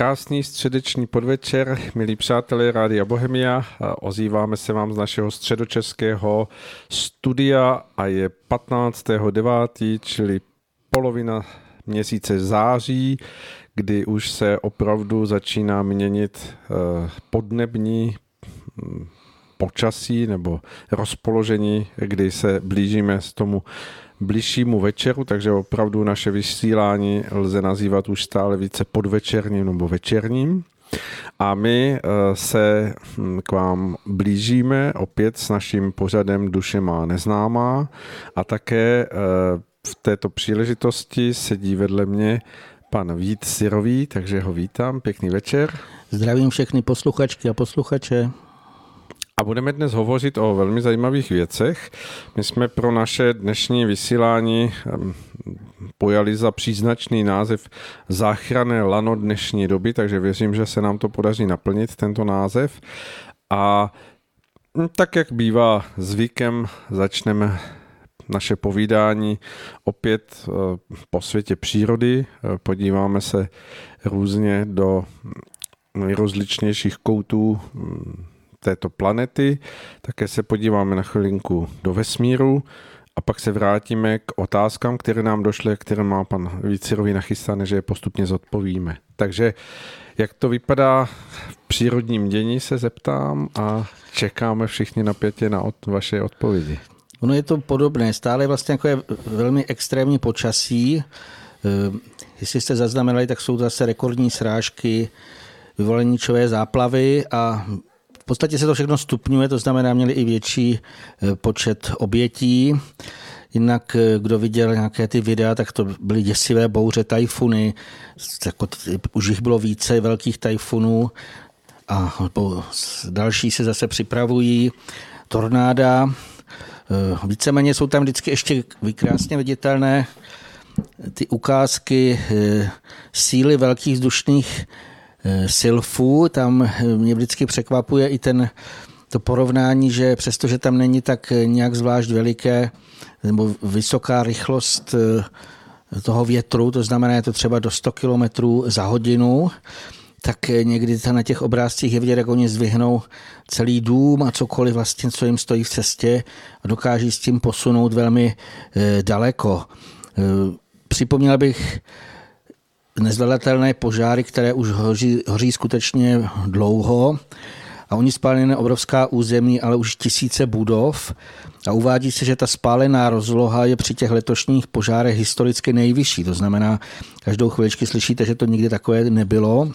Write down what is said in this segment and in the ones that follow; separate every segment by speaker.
Speaker 1: Krásný středeční podvečer, milí přátelé Rádia Bohemia. Ozýváme se vám z našeho středočeského studia a je 15.9., čili polovina měsíce září, kdy už se opravdu začíná měnit eh, podnební hm, počasí nebo rozpoložení, kdy se blížíme s tomu bližšímu večeru, takže opravdu naše vysílání lze nazývat už stále více podvečerním nebo večerním. A my eh, se hm, k vám blížíme opět s naším pořadem Duše má neznámá a také eh, v této příležitosti sedí vedle mě pan Vít Sirový, takže ho vítám. Pěkný večer.
Speaker 2: Zdravím všechny posluchačky a posluchače.
Speaker 1: A budeme dnes hovořit o velmi zajímavých věcech. My jsme pro naše dnešní vysílání pojali za příznačný název Záchranné lano dnešní doby, takže věřím, že se nám to podaří naplnit, tento název. A tak, jak bývá zvykem, začneme naše povídání opět e, po světě přírody. E, podíváme se různě do nejrozličnějších koutů této planety, také se podíváme na chvilinku do vesmíru a pak se vrátíme k otázkám, které nám došly, které má pan Vícirový nachystané, že je postupně zodpovíme. Takže jak to vypadá v přírodním dění, se zeptám a čekáme všichni napětě na od, vaše odpovědi.
Speaker 2: Ono je to podobné, stále vlastně jako je velmi extrémní počasí. Eh, jestli jste zaznamenali, tak jsou zase rekordní srážky, vyvoleničové záplavy a podstatě se to všechno stupňuje, to znamená, měli i větší e, počet obětí. Jinak, e, kdo viděl nějaké ty videa, tak to byly děsivé bouře, tajfuny, jako, už jich bylo více velkých tajfunů a další se zase připravují. Tornáda, e, víceméně jsou tam vždycky ještě krásně viditelné ty ukázky síly velkých vzdušných Silfu, tam eh, mě vždycky překvapuje i ten to porovnání, že přestože tam není tak eh, nějak zvlášť veliké nebo vysoká rychlost toho větru, to znamená, je to třeba do 100 km za hodinu, tak někdy na těch obrázcích je vidět, jak oni zvihnou celý dům a cokoliv vlastně, co jim stojí v cestě a dokáží s tím posunout velmi daleko. Připomněl bych nezvladatelné požáry, které už hoří, hoří skutečně dlouho a oni spálili na obrovská území, ale už tisíce budov a uvádí se, že ta spálená rozloha je při těch letošních požárech historicky nejvyšší. To znamená, každou chviličky slyšíte, že to nikdy takové nebylo.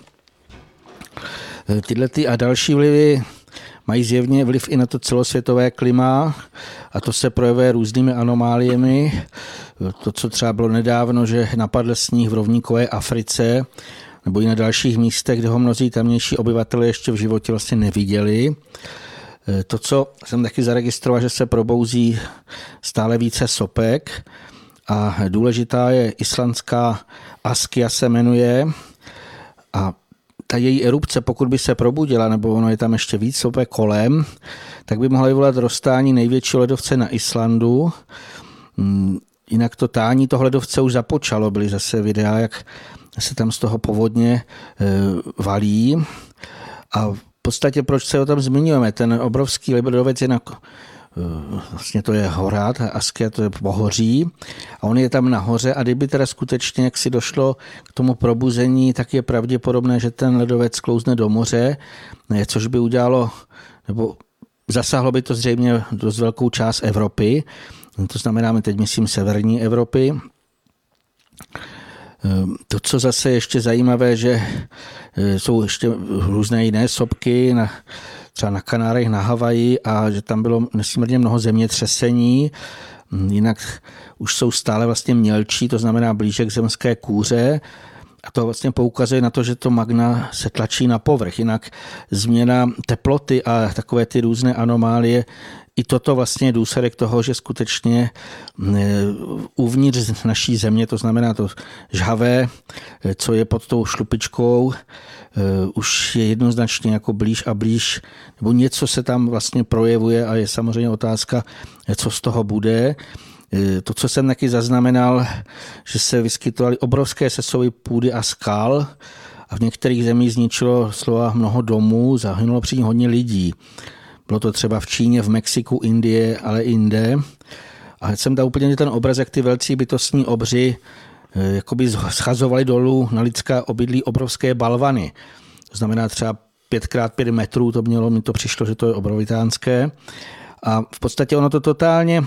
Speaker 2: Tyhle ty a další vlivy mají zjevně vliv i na to celosvětové klima a to se projevuje různými anomáliemi. To, co třeba bylo nedávno, že napadl sníh v rovníkové Africe nebo i na dalších místech, kde ho mnozí tamnější obyvatele ještě v životě vlastně neviděli. To, co jsem taky zaregistroval, že se probouzí stále více sopek a důležitá je islandská Askia se jmenuje a ta její erupce, pokud by se probudila, nebo ono je tam ještě víc sopek kolem, tak by mohla vyvolat roztání největší ledovce na Islandu. Hmm, jinak to tání toho ledovce už započalo, byly zase videa, jak se tam z toho povodně e, valí. A v podstatě proč se o tom zmiňujeme? Ten obrovský ledovec je na Eh, vlastně to je to je pohoří a on je tam nahoře a kdyby teda skutečně jak si došlo k tomu probuzení, tak je pravděpodobné, že ten ledovec klouzne do moře, což by udělalo, nebo zasáhlo by to zřejmě dost velkou část Evropy, to znamená, my teď myslím severní Evropy. Eh, to, co zase ještě zajímavé, že eh, jsou ještě různé jiné sopky, na, třeba na Kanárech, na Havaji a že tam bylo nesmírně mnoho zemětřesení, jinak už jsou stále vlastně mělčí, to znamená blíže k zemské kůře, a to vlastně poukazuje na to, že to magna se tlačí na povrch. Jinak změna teploty a takové ty různé anomálie i toto vlastně je důsledek toho, že skutečně mm, uvnitř naší země, to znamená to žhavé, co je pod tou šlupičkou, už je jednoznačně jako blíž a blíž, nebo něco se tam vlastně projevuje a je samozřejmě otázka, co z toho bude. To, co jsem taky zaznamenal, že se vyskytovaly obrovské sesovy půdy a skal a v některých zemích zničilo slova mnoho domů, zahynulo při ní hodně lidí. Bylo to třeba v Číně, v Mexiku, Indie, ale jinde. A jsem dal úplně ten obraz, jak ty velcí bytostní obři eh, jakoby schazovali dolů na lidská obydlí obrovské balvany. To znamená třeba 5x5 metrů, to mělo, mi to přišlo, že to je obrovitánské. A v podstatě ono to totálně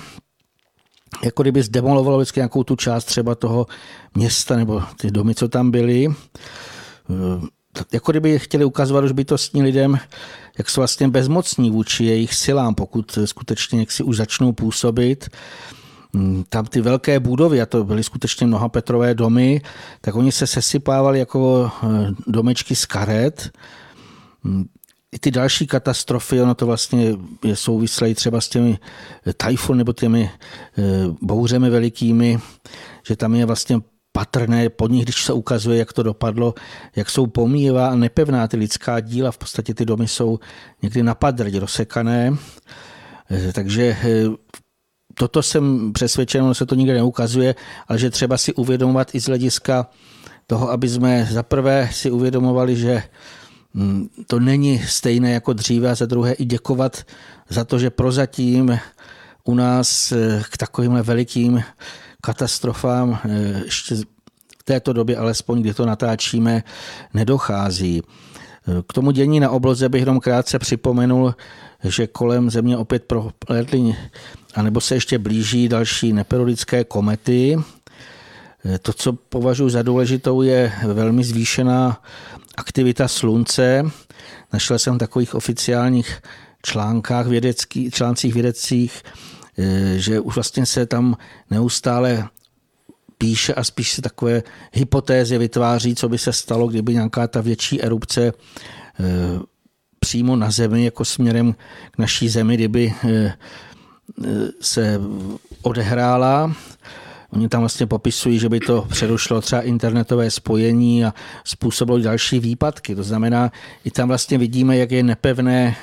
Speaker 2: jako kdyby zdemolovalo vždycky nějakou tu část třeba toho města nebo ty domy, co tam byly. Eh, jako kdyby chtěli ukazovat už bytostní lidem, jak jsou vlastně bezmocní vůči jejich silám, pokud skutečně jak si už začnou působit. Mm, tam ty velké budovy, a to byly skutečně mnoha Petrové domy, tak oni se sesypávali jako eh, domečky z karet. Mm, I ty další katastrofy, ono to vlastně je souvislé třeba s těmi tajfun nebo těmi eh, bouřemi velikými, že tam je vlastně patrné po nich, když se ukazuje, jak to dopadlo, jak jsou pomíjivá a nepevná ty lidská díla. V podstatě ty domy jsou někdy na padrť rozsekané. Eh, takže eh, toto jsem přesvědčen, se to nikde neukazuje, ale že třeba si uvědomovat i z hlediska toho, aby jsme zaprvé si uvědomovali, že hm, to není stejné jako dříve a za druhé i děkovat za to, že prozatím u nás eh, k takovým velikým katastrofám eh, ještě v této době, alespoň kdy to natáčíme, nedochází. K tomu dění na obloze bych jenom krátce připomenul, že kolem Země opět proletly, anebo se ještě blíží další neperiodické komety. To, co považuji za důležitou, je velmi zvýšená aktivita Slunce. Našel jsem takových oficiálních článkách vědecký, článcích vědeckých, Eh, že už vlastně se tam neustále píše a spíš se takové hypotézy vytváří, co by se stalo, kdyby nějaká ta větší erupce eh, přímo na Zemi, jako směrem k naší Zemi, kdyby eh, se odehrála. Oni tam vlastně popisují, že by to přerušilo třeba internetové spojení a způsobilo další výpadky. To znamená, i tam vlastně vidíme, jak je nepevné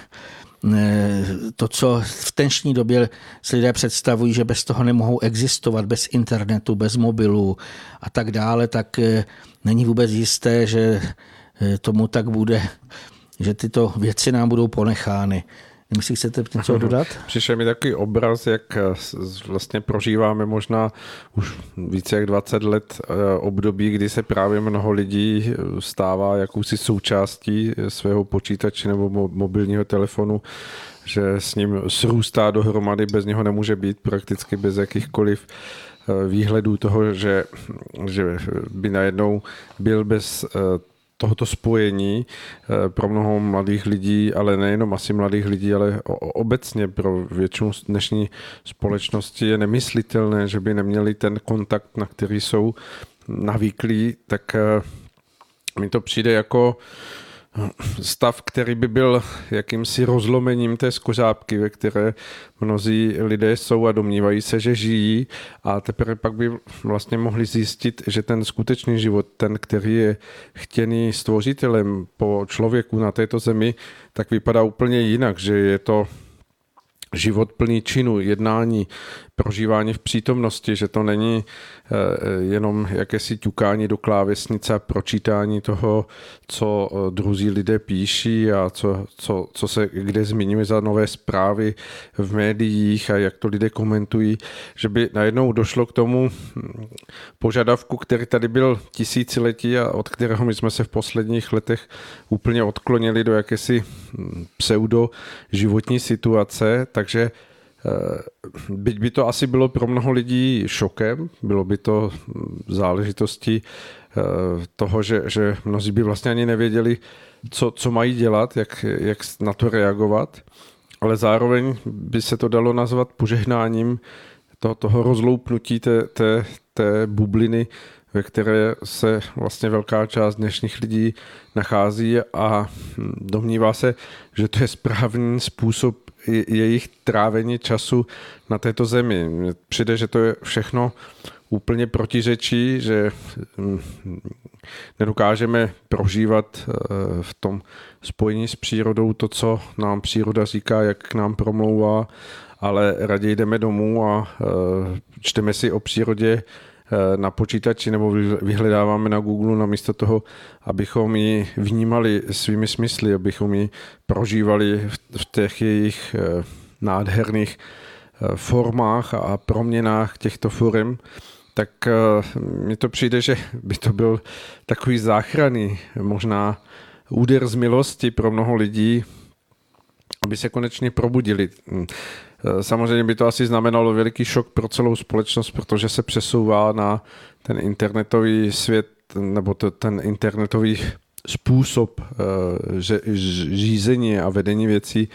Speaker 2: to, co v dnešní době si lidé představují, že bez toho nemohou existovat, bez internetu, bez mobilu a tak dále, tak eh, není vůbec jisté, že eh, tomu tak bude, že tyto věci nám budou ponechány. Nemyslíš, chcete něco dodat?
Speaker 1: Přišel mi takový obraz, jak eh, vlastně prožíváme možná už více jak 20 let eh, období, kdy se právě mnoho lidí eh, stává jakousi součástí svého počítače nebo mobilního telefonu, že s ním srůstá dohromady, bez něho nemůže být prakticky bez jakýchkoliv výhledů toho, že, že by najednou byl bez tohoto spojení eh, pro mnoho mladých lidí, ale nejenom asi mladých lidí, ale obecně pro většinu dnešní společnosti je nemyslitelné, že by neměli ten kontakt, na který jsou navyklí, tak eh, mi to přijde jako stav, který by byl jakýmsi rozlomením té skořápky, ve které mnozí lidé jsou a domnívají se, že žijí a teprve pak by vlastně mohli zjistit, že ten skutečný život, ten, který je chtěný stvořitelem po člověku na této zemi, tak vypadá úplně jinak, že je to život plný činu, jednání, prožívání v přítomnosti, že to není jenom jakési ťukání do klávesnice a pročítání toho, co eh, druzí lidé píší a co, co, co se kde zmiňuje za nové zprávy v médiích a jak to lidé komentují, že by najednou došlo k tomu hm, požadavku, který tady byl tisíciletí a od kterého my jsme se v posledních letech úplně odklonili do jakési hm, pseudo životní situace, takže Eh, byť by to asi bylo pro mnoho lidí šokem, bylo by to záležitostí eh, toho, že, že mnozí by vlastně ani nevěděli, co, co mají dělat, jak, jak na to reagovat, ale zároveň by se to dalo nazvat požehnáním toho, toho rozloupnutí té, té, té bubliny, ve které se vlastně velká část dnešních lidí nachází a domnívá se, že to je správný způsob jejich trávení času na této zemi. Přijde, že to je všechno úplně protiřečí, že mm, nedokážeme prožívat eh, v tom spojení s přírodou to, co nám příroda říká, jak k nám promlouvá, ale raději jdeme domů a eh, čteme si o přírodě na počítači nebo vyhledáváme na Google namísto toho, abychom ji vnímali svými smysly, abychom ji prožívali v těch jejich nádherných formách a proměnách těchto forem, tak mi to přijde, že by to byl takový záchranný možná úder z milosti pro mnoho lidí, aby se konečně probudili. Hm. Samozřejmě by to asi znamenalo veliký šok pro celou společnost, protože se přesouvá na ten internetový svět nebo to, ten internetový způsob eh, že, řízení a vedení věcí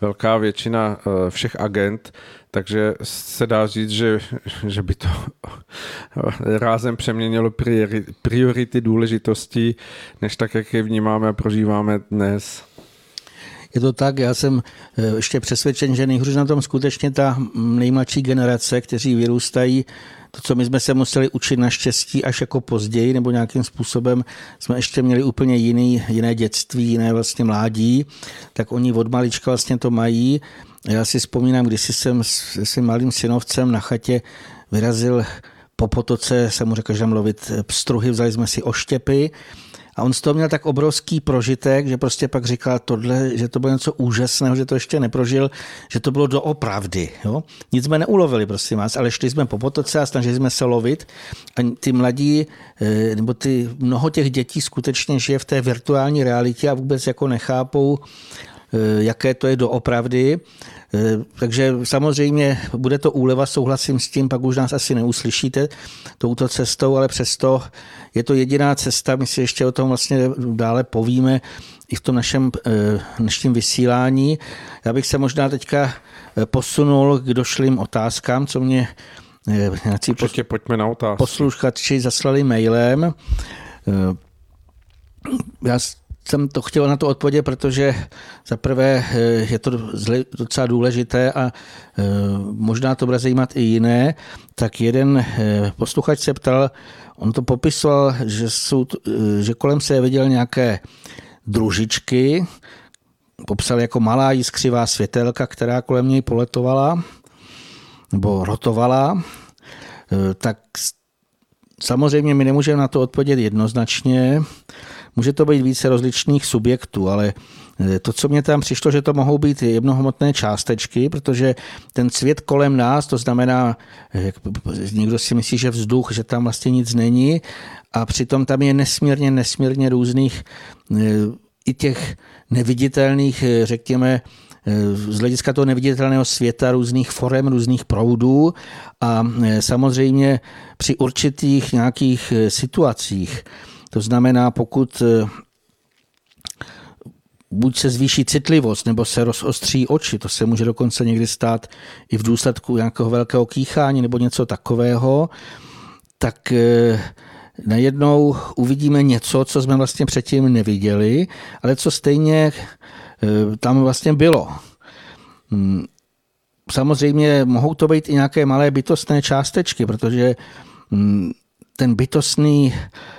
Speaker 1: velká většina eh, všech agent, takže se dá říct, že, že by to rázem přeměnilo priority důležitosti, než tak, jak je vnímáme a prožíváme dnes.
Speaker 2: Je to tak, já jsem eh, ještě přesvědčen, že nejhůř na tom skutečně ta nejmladší generace, kteří vyrůstají, to, co my jsme se museli učit naštěstí až jako později, nebo nějakým způsobem jsme ještě měli úplně jiný, jiné dětství, jiné vlastně mládí, tak oni od malička vlastně to mají. Já si vzpomínám, když jsem s svým malým synovcem na chatě vyrazil po potoce, jsem mu řekl, že mluvit pstruhy, vzali jsme si oštěpy a on z toho měl tak obrovský prožitek, že prostě pak říkal tohle, že to bylo něco úžasného, že to ještě neprožil, že to bylo doopravdy. Jo? Nic jsme neulovili, prosím vás, ale šli jsme po potoce a snažili jsme se lovit. A ty mladí, eh, nebo ty mnoho těch dětí skutečně žije v té virtuální realitě a vůbec jako nechápou, jaké to je doopravdy. Eh, takže samozřejmě bude to úleva, souhlasím s tím, pak už nás asi neuslyšíte touto cestou, ale přesto je to jediná cesta, my si ještě o tom vlastně dále povíme i v tom našem eh, dnešním vysílání. Já bych se možná teďka eh, posunul k došlým otázkám, co mě
Speaker 1: nějací pojďme na otázky.
Speaker 2: posluchači zaslali mailem. Já jsem to chtěl na to odpovědět, protože za prvé eh, je to docela důležité a eh, možná to bude zajímat i jiné. Tak jeden eh, posluchač se ptal, on to popisoval, že, jsou, že kolem se viděl nějaké družičky, popsal jako malá jiskřivá světelka, která kolem něj poletovala nebo rotovala, tak samozřejmě my nemůžeme na to odpovědět jednoznačně. Může to být více rozličných subjektů, ale eh, to, co mě tam přišlo, že to mohou být jednohmotné částečky, protože ten svět kolem nás, to znamená, eh, někdo si myslí, že vzduch, že tam vlastně nic není a přitom tam je nesmírně, nesmírně různých eh, i těch neviditelných, řekněme, z hlediska toho neviditelného světa různých forem, různých proudů. A samozřejmě při určitých nějakých situacích to znamená, pokud eh, buď se zvýší citlivost, nebo se rozostří oči, to se může dokonce někdy stát i v důsledku nějakého velkého kýchání nebo něco takového, tak eh, najednou uvidíme něco, co jsme vlastně předtím neviděli, ale co stejně eh, tam vlastně bylo. Hmm, samozřejmě mohou to být i nějaké malé bytostné částečky, protože hmm, ten bytostný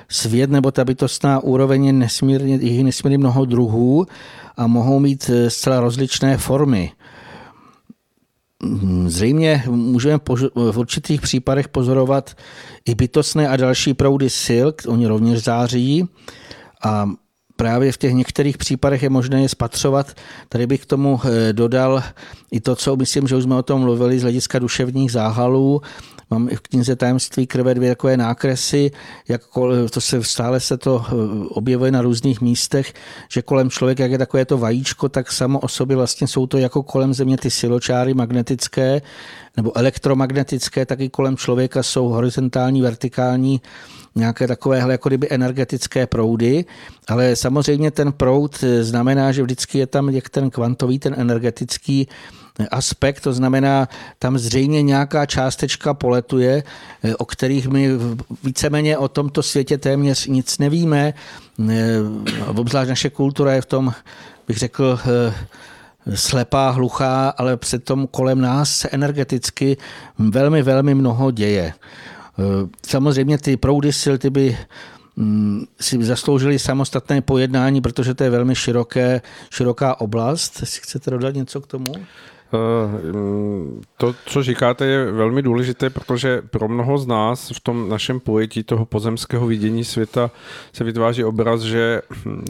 Speaker 2: svět nebo ta bytostná úroveň je nesmírně, je nesmírně mnoho druhů a mohou mít eh, zcela rozličné formy. Mm, zřejmě můžeme v určitých případech pozorovat i bytostné a další proudy sil, oni rovněž září a právě v těch některých případech je možné je spatřovat. Tady bych k tomu eh, dodal i to, co myslím, že už jsme o tom mluvili z hlediska duševních záhalů Mám v knize Tajemství krve dvě takové nákresy, jak to se stále se to eh, objevuje na různých místech, že kolem člověka, jak je takové to vajíčko, tak samo o sobě vlastně jsou to jako kolem země ty siločáry magnetické nebo elektromagnetické, tak i kolem člověka jsou horizontální, vertikální nějaké takovéhle jako kdyby energetické proudy, ale samozřejmě ten proud eh, znamená, že vždycky je tam jak ten kvantový, ten energetický aspekt, to znamená, tam zřejmě nějaká částečka poletuje, eh, o kterých my víceméně o tomto světě téměř nic nevíme. Eh, obzvlášť naše kultura je v tom, bych řekl, eh, slepá, hluchá, ale tom kolem nás se energeticky velmi, velmi mnoho děje. Samozřejmě ty proudy sil, ty by mm, si zasloužili samostatné pojednání, protože to je velmi široké, široká oblast. Jestli chcete dodat něco k tomu?
Speaker 1: Eh, to, co říkáte, je velmi důležité, protože pro mnoho z nás v tom našem pojetí toho pozemského vidění světa se vytváří obraz, že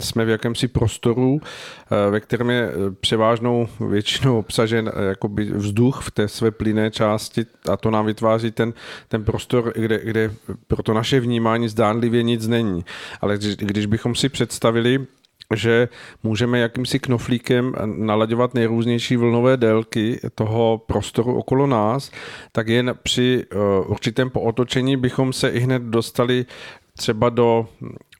Speaker 1: jsme v jakémsi prostoru, eh, ve kterém je převážnou většinou obsažen eh, jakoby vzduch v té své plynné části a to nám vytváří ten, ten prostor, kde, kde pro to naše vnímání zdánlivě nic není. Ale když, když bychom si představili, že můžeme jakýmsi knoflíkem nalaďovat nejrůznější vlnové délky toho prostoru okolo nás, tak jen při eh, určitém pootočení bychom se i hned dostali třeba do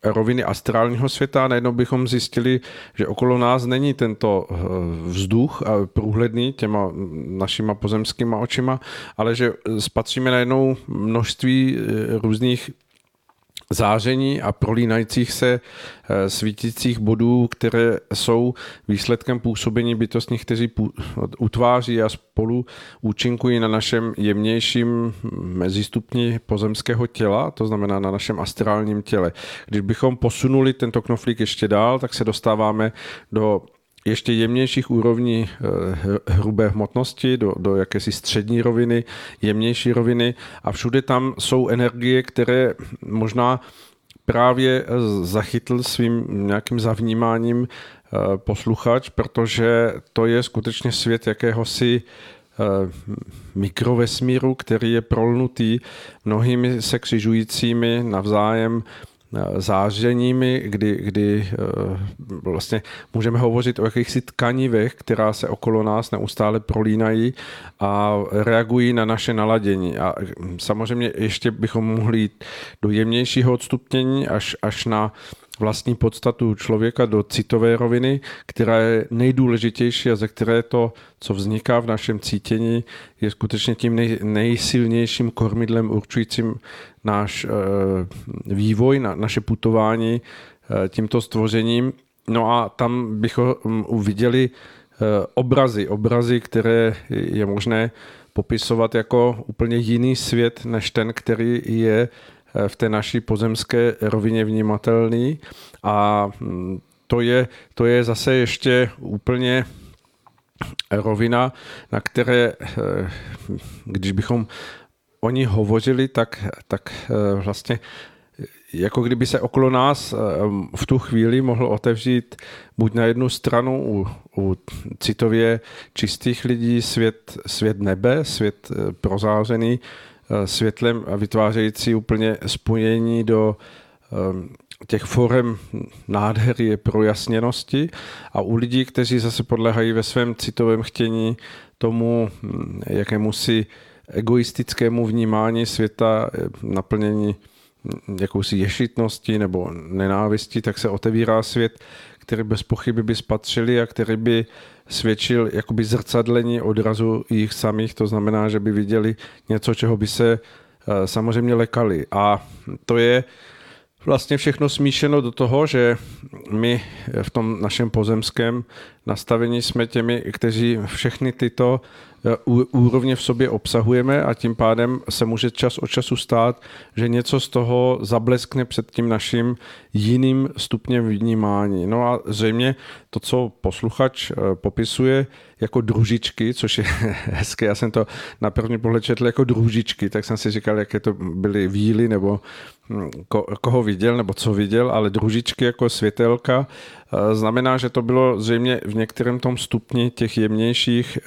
Speaker 1: roviny astrálního světa. A najednou bychom zjistili, že okolo nás není tento eh, vzduch průhledný těma našima pozemskýma očima, ale že spatříme najednou množství eh, různých záření a prolínajících se eh, svítících bodů, které jsou výsledkem působení bytostních, kteří utváří a spolu účinkují na našem jemnějším mezistupni pozemského těla, to znamená na našem astrálním těle. Když bychom posunuli tento knoflík ještě dál, tak se dostáváme do ještě jemnějších úrovní eh, hrubé hmotnosti, do, do jakési střední roviny, jemnější roviny a všude tam jsou energie, které možná právě zachytl svým nějakým zavnímáním eh, posluchač, protože to je skutečně svět jakéhosi eh, mikrovesmíru, který je prolnutý mnohými se křižujícími navzájem zářeními, kdy, kdy eh, vlastně můžeme hovořit o jakýchsi tkanivech, která se okolo nás neustále prolínají a reagují na naše naladění. A samozřejmě ještě bychom mohli jít do jemnějšího odstupnění až, až na vlastní podstatu člověka do citové roviny, která je nejdůležitější a ze které to, co vzniká v našem cítění, je skutečně tím nej, nejsilnějším kormidlem určujícím náš e, vývoj, na, naše putování e, tímto stvořením. No a tam bychom uviděli e, obrazy, obrazy, které je možné popisovat jako úplně jiný svět, než ten, který je v té naší pozemské rovině vnímatelný. A mm, to je, to je zase ještě úplně rovina, na které, eh, když bychom o ní hovořili, tak, tak eh, vlastně jako kdyby se okolo nás eh, v tu chvíli mohl otevřít buď na jednu stranu u, u citově čistých lidí svět, svět nebe, svět prozářený Eh, světlem a vytvářející úplně spojení do ehm, těch forem nádhery projasněnosti a u lidí, kteří zase podléhají ve svém citovém chtění tomu hm, jakému si egoistickému vnímání světa, eh, naplnění hm, jakousi ješitnosti nebo nenávisti, tak se otevírá svět, který bez pochyby by spatřili a který by svědčil jakoby zrcadlení odrazu jich samých, to znamená, že by viděli něco, čeho by se eh, samozřejmě lekali. A to je vlastně všechno smíšeno do toho, že my v tom našem pozemském nastavení jsme těmi, kteří všechny tyto Eh, úrovně v sobě obsahujeme a tím pádem se může čas od času stát, že něco z toho zableskne před tím naším jiným stupněm vnímání. No a zřejmě to, co posluchač eh, popisuje jako družičky, což je hezké, já jsem to na první pohled četl jako družičky, tak jsem si říkal, jaké to byly víly nebo hm, ko, koho viděl nebo co viděl, ale družičky jako světelka eh, znamená, že to bylo zřejmě v některém tom stupni těch jemnějších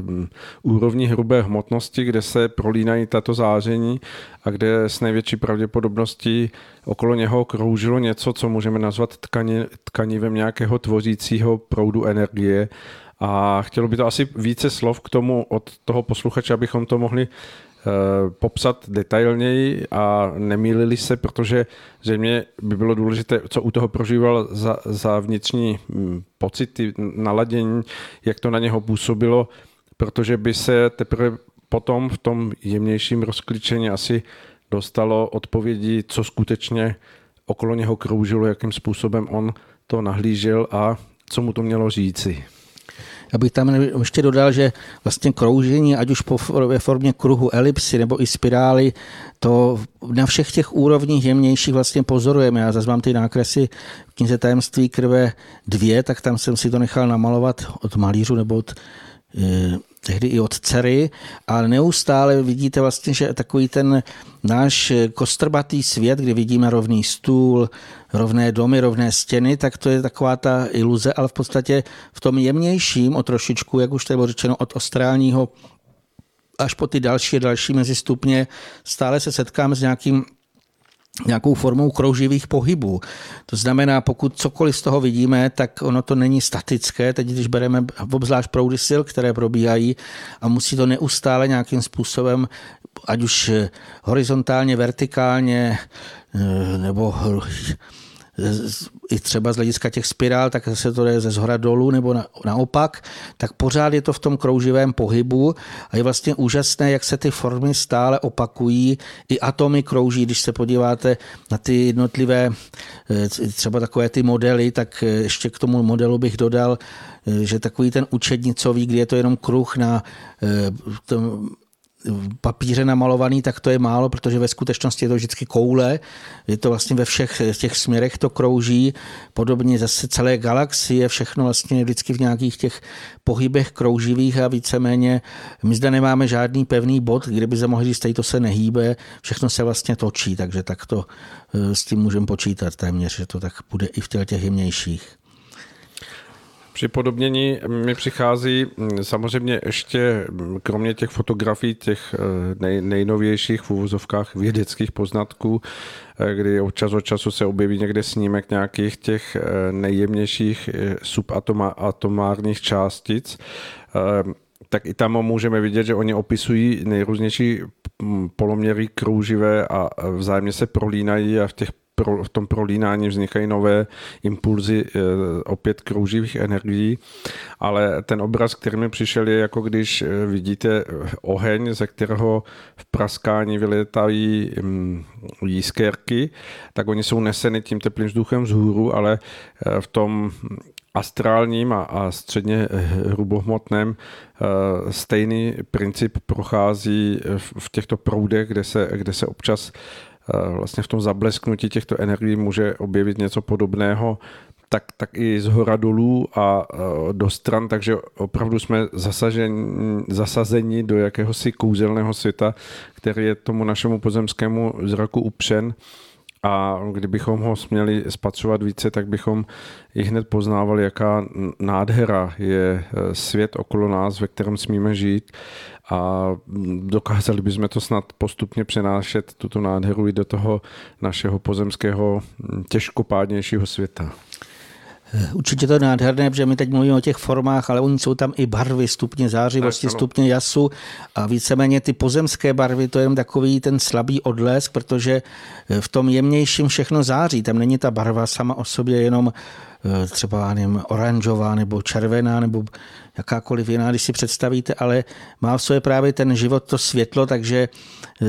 Speaker 1: hm, úrovní hrubé hmotnosti, kde se prolínají tato záření a kde s největší pravděpodobností okolo něho kroužilo něco, co můžeme nazvat tkani, tkanivem nějakého tvořícího proudu energie. A chtělo by to asi více slov k tomu od toho posluchače, abychom to mohli eh, popsat detailněji a nemýlili se, protože zřejmě by bylo důležité, co u toho prožíval za, za vnitřní hm, pocity, naladění, jak to na něho působilo, protože by se teprve potom v tom jemnějším rozklíčení asi dostalo odpovědi, co skutečně okolo něho kroužilo, jakým způsobem on to nahlížel a co mu to mělo říci.
Speaker 2: Já bych tam ještě dodal, že vlastně kroužení, ať už ve formě kruhu, elipsy nebo i spirály, to na všech těch úrovních jemnějších vlastně pozorujeme. Já zase mám ty nákresy v knize Tajemství krve dvě, tak tam jsem si to nechal namalovat od malířů nebo od Eh, tehdy i od dcery, a neustále vidíte vlastně, že takový ten náš kostrbatý svět, kdy vidíme rovný stůl, rovné domy, rovné stěny, tak to je taková ta iluze, ale v podstatě v tom jemnějším, o trošičku, jak už to bylo řečeno, od ostrálního až po ty další a další mezistupně, stále se setkáme s nějakým nějakou formou krouživých pohybů. To znamená, pokud cokoliv z toho vidíme, tak ono to není statické. Teď, když bereme obzvlášť proudy sil, které probíhají a musí to neustále nějakým způsobem, ať už horizontálně, vertikálně, eh, nebo i třeba z hlediska těch spirál, tak se to jde ze zhora dolů nebo na, naopak, tak pořád je to v tom krouživém pohybu a je vlastně úžasné, jak se ty formy stále opakují. I atomy krouží, když se podíváte na ty jednotlivé eh, třeba takové ty modely, tak eh, ještě k tomu modelu bych dodal, eh, že takový ten učednicový, kdy je to jenom kruh na papíře namalovaný, tak to je málo, protože ve skutečnosti je to vždycky koule. Je to vlastně ve všech těch směrech to krouží. Podobně zase celé galaxie, všechno vlastně vždycky v nějakých těch pohybech krouživých a víceméně my zde nemáme žádný pevný bod, kde by se mohli říct, to se nehýbe, všechno se vlastně točí, takže tak to eh, s tím můžeme počítat téměř, že to tak bude i v těch jemnějších.
Speaker 1: Při podobnění mi přichází mm, samozřejmě ještě, mm, kromě těch fotografií, těch eh, nej, nejnovějších v úvozovkách vědeckých poznatků, eh, kdy od času od času se objeví někde snímek nějakých těch eh, nejjemnějších subatomárních částic, tak i tam můžeme vidět, že oni opisují nejrůznější mm, poloměry krouživé a vzájemně se prolínají a v těch pro, v tom prolínání vznikají nové impulzy eh, opět krouživých energií, ale ten obraz, který mi přišel, je jako když eh, vidíte oheň, ze kterého v praskání vylétají mm, jískerky, tak oni jsou neseny tím teplým vzduchem vzhůru, ale eh, v tom astrálním a, a středně hrubohmotném stejný princip prochází v těchto proudech, kde se, kde se občas vlastně v tom zablesknutí těchto energií může objevit něco podobného, tak, tak i z hora dolů a do stran, takže opravdu jsme zasaženi, zasazeni do jakéhosi kouzelného světa, který je tomu našemu pozemskému zraku upřen. A kdybychom ho směli spatřovat více, tak bychom i hned poznávali, jaká nádhera je e, svět okolo nás, ve kterém smíme žít a dokázali bychom to snad postupně přenášet, tuto nádheru i do toho našeho pozemského těžkopádnějšího světa.
Speaker 2: Určitě to je nádherné, protože my teď mluvíme o těch formách, ale oni jsou tam i barvy, stupně zářivosti, tak, stupně jasu a víceméně ty pozemské barvy, to je jen takový ten slabý odlesk, protože v tom jemnějším všechno září. Tam není ta barva sama o sobě jenom eh, třeba nevím, oranžová nebo červená nebo jakákoliv jiná, když si představíte, ale má v sobě právě ten život, to světlo, takže eh,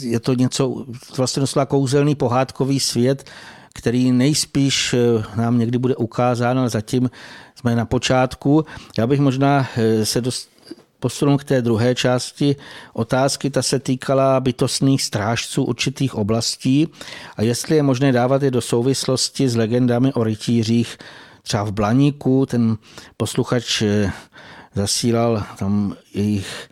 Speaker 2: je to něco vlastně doslova kouzelný pohádkový svět, který nejspíš eh, nám někdy bude ukázán, ale zatím jsme na počátku. Já bych možná eh, se dost posunul k té druhé části otázky. Ta se týkala bytostných strážců určitých oblastí a jestli je možné dávat je do souvislosti s legendami o rytířích třeba v Blaníku. Ten posluchač eh, zasílal tam jejich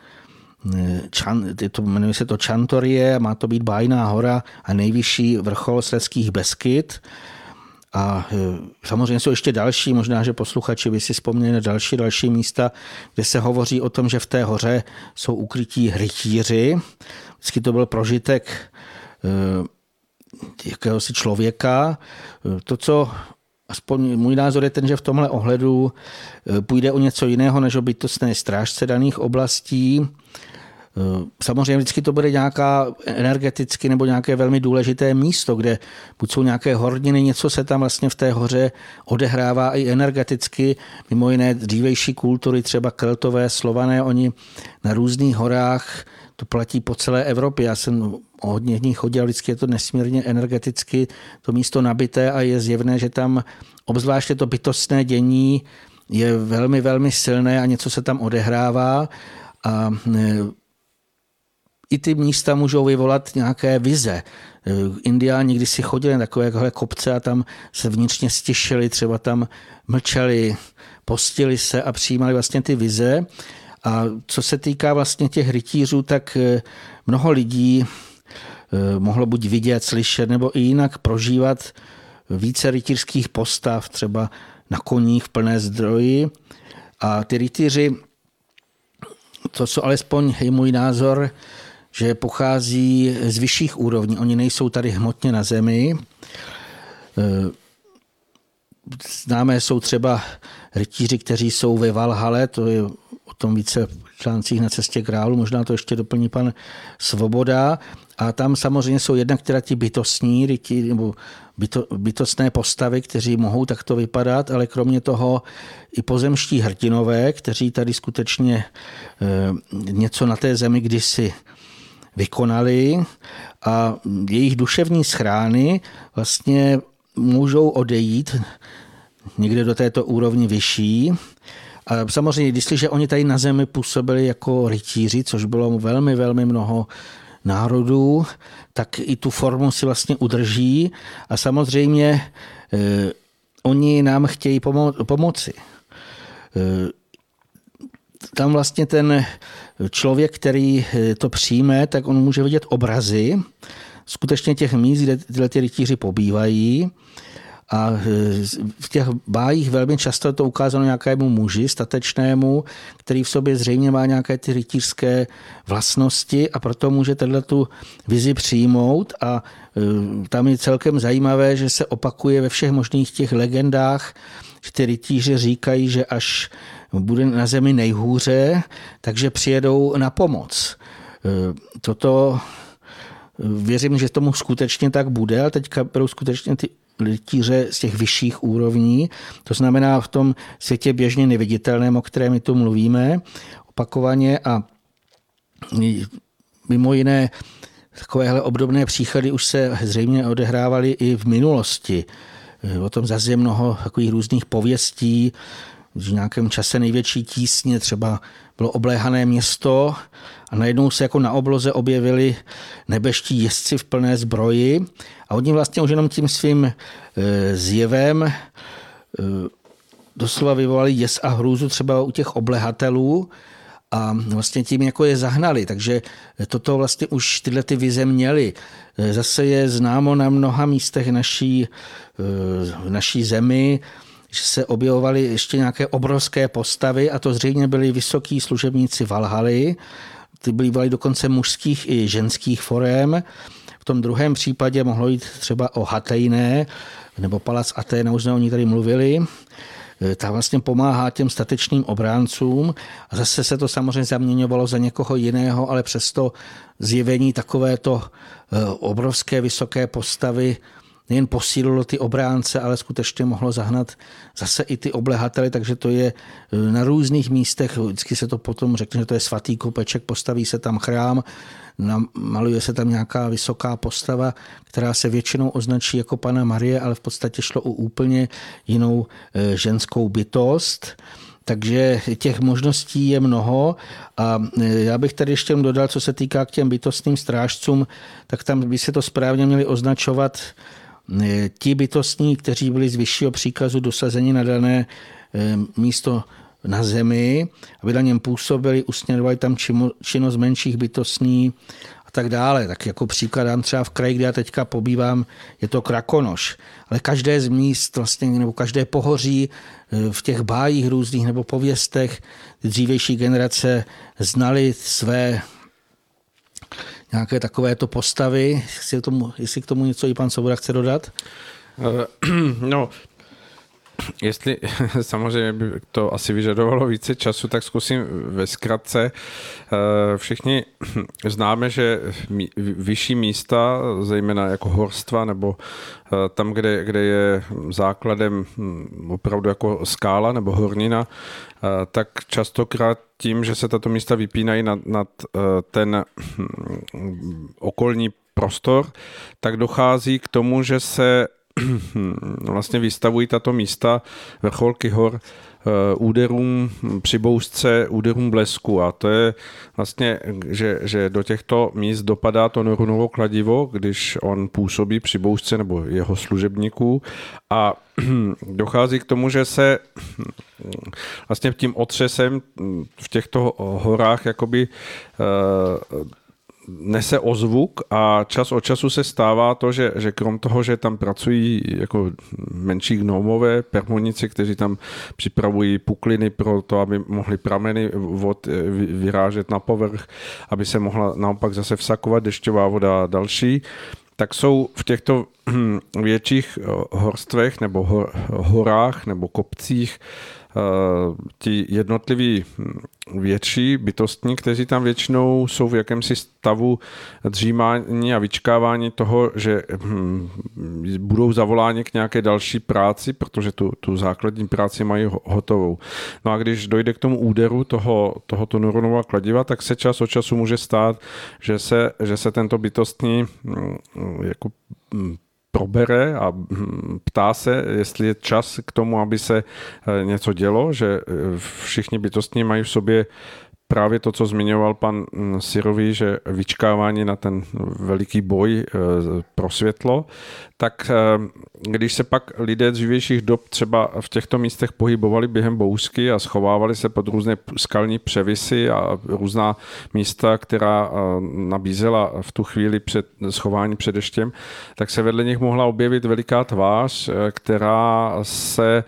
Speaker 2: Čan, to, jmenuje se to Čantorie, má to být Bájná hora a nejvyšší vrchol Sleských Beskyt. A e, samozřejmě jsou ještě další, možná, že posluchači by si vzpomněli na další, další místa, kde se hovoří o tom, že v té hoře jsou ukrytí rytíři. Vždycky to byl prožitek jakéhosi člověka. To, co aspoň můj názor je ten, že v tomhle ohledu půjde o něco jiného než o bytostné strážce daných oblastí. Eh, samozřejmě vždycky to bude nějaká energeticky nebo nějaké velmi důležité místo, kde buď jsou nějaké horniny, něco se tam vlastně v té hoře odehrává i energeticky. Mimo jiné dřívejší kultury, třeba keltové, slované, oni na různých horách to platí po celé Evropě. Já jsem hodně nich chodil, vždycky je to nesmírně energeticky to místo nabité a je zjevné, že tam obzvláště to bytostné dění je velmi, velmi silné a něco se tam odehrává. A eh, i ty místa můžou vyvolat nějaké vize. Indiáni když si chodili na takovéhle kopce a tam se vnitřně stišili, třeba tam mlčeli, postili se a přijímali vlastně ty vize. A co se týká vlastně těch rytířů, tak mnoho lidí mohlo buď vidět, slyšet nebo i jinak prožívat více rytířských postav, třeba na koních v plné zdroji. A ty rytíři, to, co alespoň je můj názor, že pochází z vyšších úrovní. Oni nejsou tady hmotně na zemi. Známé jsou třeba rytíři, kteří jsou ve Valhale, to je o tom více v článcích na cestě králu, možná to ještě doplní pan Svoboda. A tam samozřejmě jsou jednak teda ti bytostní, ryti, nebo byto, bytostné postavy, kteří mohou takto vypadat, ale kromě toho i pozemští hrdinové, kteří tady skutečně e, něco na té zemi kdysi vykonali a jejich duševní schrány vlastně můžou odejít někde do této úrovni vyšší. A samozřejmě, když oni tady na zemi působili jako rytíři, což bylo velmi, velmi mnoho národů, tak i tu formu si vlastně udrží a samozřejmě eh, oni nám chtějí pomo- pomoci. Eh, tam vlastně ten člověk, který eh, to přijme, tak on může vidět obrazy skutečně těch míst, kde tyhle ty rytíři pobývají a e, v těch bájích velmi často je to ukázáno nějakému muži statečnému, který v sobě zřejmě má nějaké ty rytířské vlastnosti a proto může tenhle tu vizi přijmout a e, tam je celkem zajímavé, že se opakuje ve všech možných těch legendách, že ty rytíři říkají, že až bude na zemi nejhůře, takže přijedou na pomoc. E, toto věřím, že tomu skutečně tak bude, ale teďka budou skutečně ty rytíře z těch vyšších úrovní, to znamená v tom světě běžně neviditelném, o kterém my tu mluvíme opakovaně a mimo jiné takovéhle obdobné příchody už se zřejmě odehrávaly i v minulosti. O tom zase mnoho takových různých pověstí, v nějakém čase největší tísně třeba bylo obléhané město a najednou se jako na obloze objevili nebeští jezdci v plné zbroji a oni vlastně už jenom tím svým e, zjevem e, doslova vyvolali jes a hrůzu třeba u těch oblehatelů a vlastně tím jako je zahnali. Takže toto vlastně už tyhle ty vize měly. E, zase je známo na mnoha místech naší, naší zemi, že se objevovaly ještě nějaké obrovské postavy a to zřejmě byli vysoký služebníci Valhaly, ty byly dokonce mužských i ženských forem. V tom druhém případě mohlo jít třeba o Hatejné nebo Palac Aténa, už jsme o ní tady mluvili. E, ta vlastně pomáhá těm statečným obráncům a zase se to samozřejmě zaměňovalo za někoho jiného, ale přesto zjevení takovéto e, obrovské vysoké postavy nejen posílilo ty obránce, ale skutečně mohlo zahnat zase i ty oblehatele, takže to je e, na různých místech, vždycky se to potom řekne, že to je svatý kopeček, postaví se tam chrám, maluje se tam nějaká vysoká postava, která se většinou označí jako Pana Marie, ale v podstatě šlo o úplně jinou e, ženskou bytost. Takže těch možností je mnoho a e, já bych tady ještě dodal, co se týká k těm bytostným strážcům, tak tam by se to správně měli označovat ti bytostní, kteří byli z vyššího příkazu dosazeni na dané eh, místo na zemi, aby na něm působili, usměrovali tam činnost menších bytostní a tak dále. Tak jako příklad dám třeba v kraji, kde já teďka pobývám, je to Krakonoš. Ale každé z míst, vlastně, nebo každé pohoří eh, v těch bájích různých nebo pověstech dřívější generace znali své nějaké takovéto postavy, jestli, tomu, jestli k tomu něco i pan Svoboda chce dodat?
Speaker 1: Eh, no, Jestli samozřejmě by to asi vyžadovalo více času, tak zkusím ve zkratce. Eh, všichni známe, že vyšší místa, zejména jako horstva nebo eh, tam, kde, kde je základem hm, opravdu jako skála nebo hornina, eh, tak častokrát tím, že se tato místa vypínají nad, nad ten hm, okolní prostor, tak dochází k tomu, že se vlastně vystavují tato místa, vrcholky hor, Eh, úderům při bouřce, úderům blesku. A to je vlastně, že, že do těchto míst dopadá to Norunovo kladivo, když on působí při bouřce nebo jeho služebníků. A dochází k tomu, že se vlastně tím otřesem v těchto horách jakoby eh, nese ozvuk a čas od času se stává to, že, že krom toho, že tam pracují jako menší gnomové, permonici, kteří tam připravují pukliny pro to, aby mohli prameny vod vyrážet na povrch, aby se mohla naopak zase vsakovat dešťová voda a další, tak jsou v těchto větších horstvech nebo horách nebo kopcích Eh, ti jednotliví hm, větší bytostní, kteří tam většinou jsou v jakémsi stavu dřímání a vyčkávání toho, že hm, budou zavoláni k nějaké další práci, protože tu, tu základní práci mají hotovou. No a když dojde k tomu úderu toho, tohoto neuronova kladiva, tak se čas od času může stát, že se, že se tento bytostní hm, jako probere a hm, ptá se, jestli je čas k tomu, aby se eh, něco dělo, že eh, všichni bytostní mají v sobě právě to, co zmiňoval pan mm, Sirový, že vyčkávání na ten veliký boj e, pro světlo, tak e, když se pak lidé dřívějších dob třeba v těchto místech pohybovali během bouřky a schovávali se pod různé skalní převisy a různá místa, která e, nabízela v tu chvíli před schování před deštěm, tak se vedle nich mohla objevit veliká tvář, která se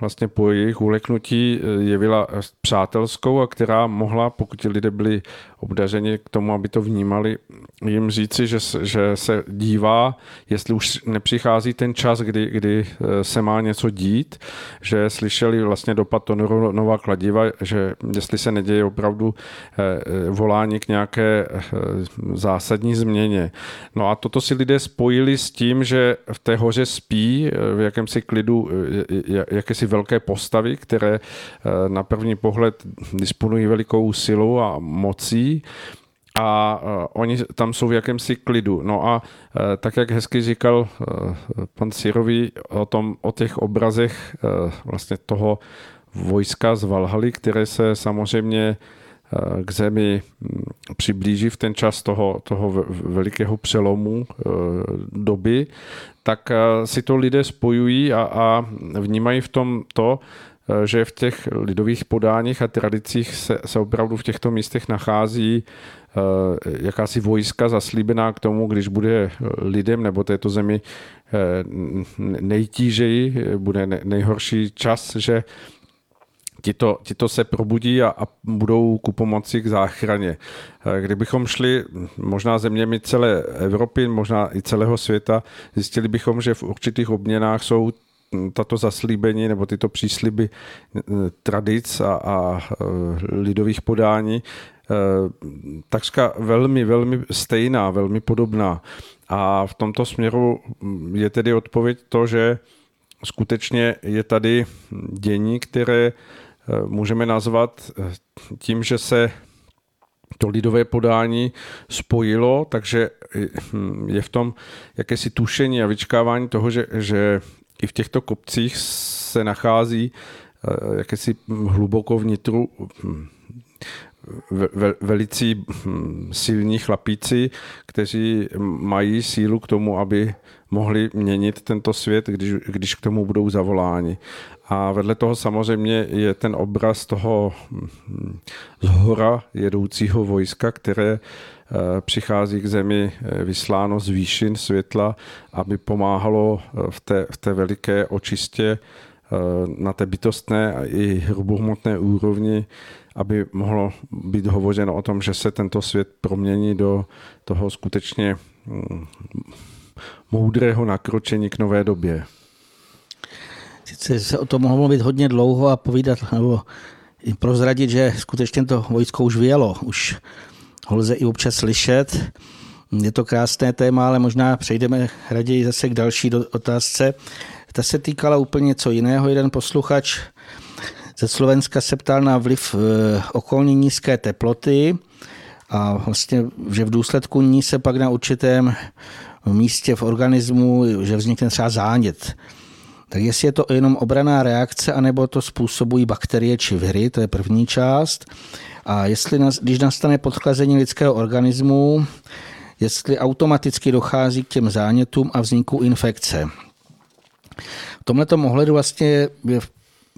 Speaker 1: vlastně po jejich uleknutí eh, jevila přátelskou a která mohla, pokud ti lidé byli obdařeni k tomu, aby to vnímali, jim říci, že, že se dívá, jestli už nepřichází ten čas, kdy, kdy eh, se má něco dít, že slyšeli vlastně dopad to nová kladiva, že jestli se neděje opravdu volání k nějaké zásadní změně. No a toto si lidé spojili s tím, že v té hoře spí v jakémsi klidu jakési velké postavy, které eh, na první pohled disponují velikou silou a mocí a uh, oni tam jsou v jakémsi klidu. No a uh, tak, jak hezky říkal pan Sirový o, tom, o těch obrazech vlastně toho vojska z Valhaly, které se samozřejmě k zemi hm, přiblíží v ten čas toho, toho velikého přelomu doby, tak eh, si to lidé spojují a, a vnímají v tom to, eh, že v těch lidových podáních a tradicích se, se opravdu v těchto místech nachází eh, jakási vojska zaslíbená k tomu, když bude lidem nebo této zemi nejtížeji, bude nejhorší čas, že tito, tito se probudí a, a budou ku pomoci k záchraně. Eh, kdybychom šli možná zeměmi celé Evropy, možná i celého světa, zjistili bychom, že v určitých obměnách jsou tato zaslíbení nebo tyto přísliby eh, tradic a, a eh, lidových podání takřka velmi, velmi stejná, velmi podobná. A v tomto směru je tedy odpověď to, že skutečně je tady dění, které Eh, můžeme nazvat eh, tím, že se to lidové podání spojilo, takže hm, je v tom jakési tušení a vyčkávání toho, že, že i v těchto kopcích se nachází eh, jakési hluboko vnitru hm, velicí hm, silní chlapíci, kteří mají sílu k tomu, aby mohli měnit tento svět, když, když k tomu budou zavoláni. A vedle toho samozřejmě je ten obraz toho hm, z hora jedoucího vojska, které eh, přichází k zemi eh, vysláno z výšin světla, aby pomáhalo eh, v té, v té veliké očistě na té bytostné a i hrubohmotné úrovni, aby mohlo být hovořeno o tom, že se tento svět promění do toho skutečně hm, moudrého nakročení k nové době.
Speaker 2: Sice se o tom mohlo mluvit hodně dlouho a povídat, nebo i prozradit, že skutečně to vojsko už vyjelo, už ho lze i občas slyšet. Je to krásné téma, ale možná přejdeme raději zase k další otázce. Ta se týkala úplně něco jiného. Jeden posluchač ze Slovenska se ptal na vliv eh, okolní nízké teploty a vlastně, že v důsledku ní se pak na určitém místě v organismu, že vznikne třeba zánět. Tak jestli je to jenom obraná reakce, anebo to způsobují bakterie či viry, to je první část. A jestli, když nastane podchlazení lidského organismu, jestli automaticky dochází k těm zánětům a vzniku infekce. V tomto ohledu vlastně je v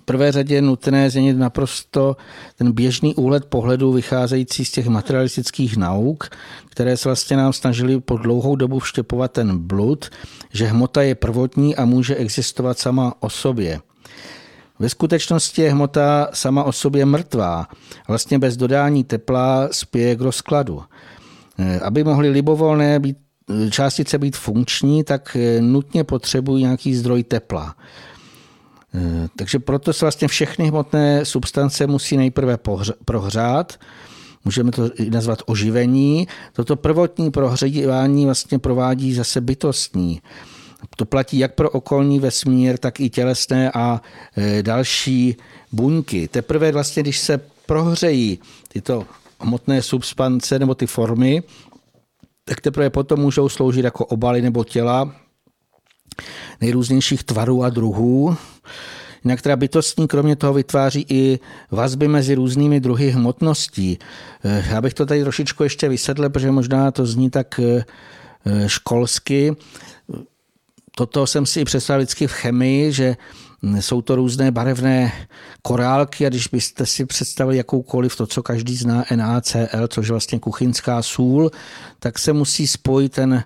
Speaker 2: prvé řadě je nutné změnit naprosto ten běžný úhled pohledu vycházející z těch materialistických nauk, které se vlastně nám snažili po dlouhou dobu vštěpovat ten blud, že hmota je prvotní a může existovat sama o sobě. Ve skutečnosti je hmota sama o sobě mrtvá. Vlastně bez dodání tepla spěje k rozkladu. Aby mohly libovolné být, částice být funkční, tak nutně potřebují nějaký zdroj tepla. Eh, takže proto se vlastně všechny hmotné substance musí nejprve prohřát, můžeme to nazvat oživení. Toto prvotní prohřívání vlastně provádí zase bytostní. To platí jak pro okolní vesmír, tak i tělesné a eh, další buňky. Teprve vlastně, když se prohřejí tyto hmotné substance nebo ty formy, tak teprve potom můžou sloužit jako obaly nebo těla nejrůznějších tvarů a druhů. Jinak teda bytostní kromě toho vytváří i vazby mezi různými druhy hmotností. Eh, já bych to tady trošičku ještě vysedl, protože možná to zní tak eh, eh, školsky. Toto jsem si představil vždycky v chemii, že jsou to různé barevné korálky a když byste si představili jakoukoliv to, co každý zná, NaCl, což je vlastně kuchyňská sůl, tak se musí spojit ten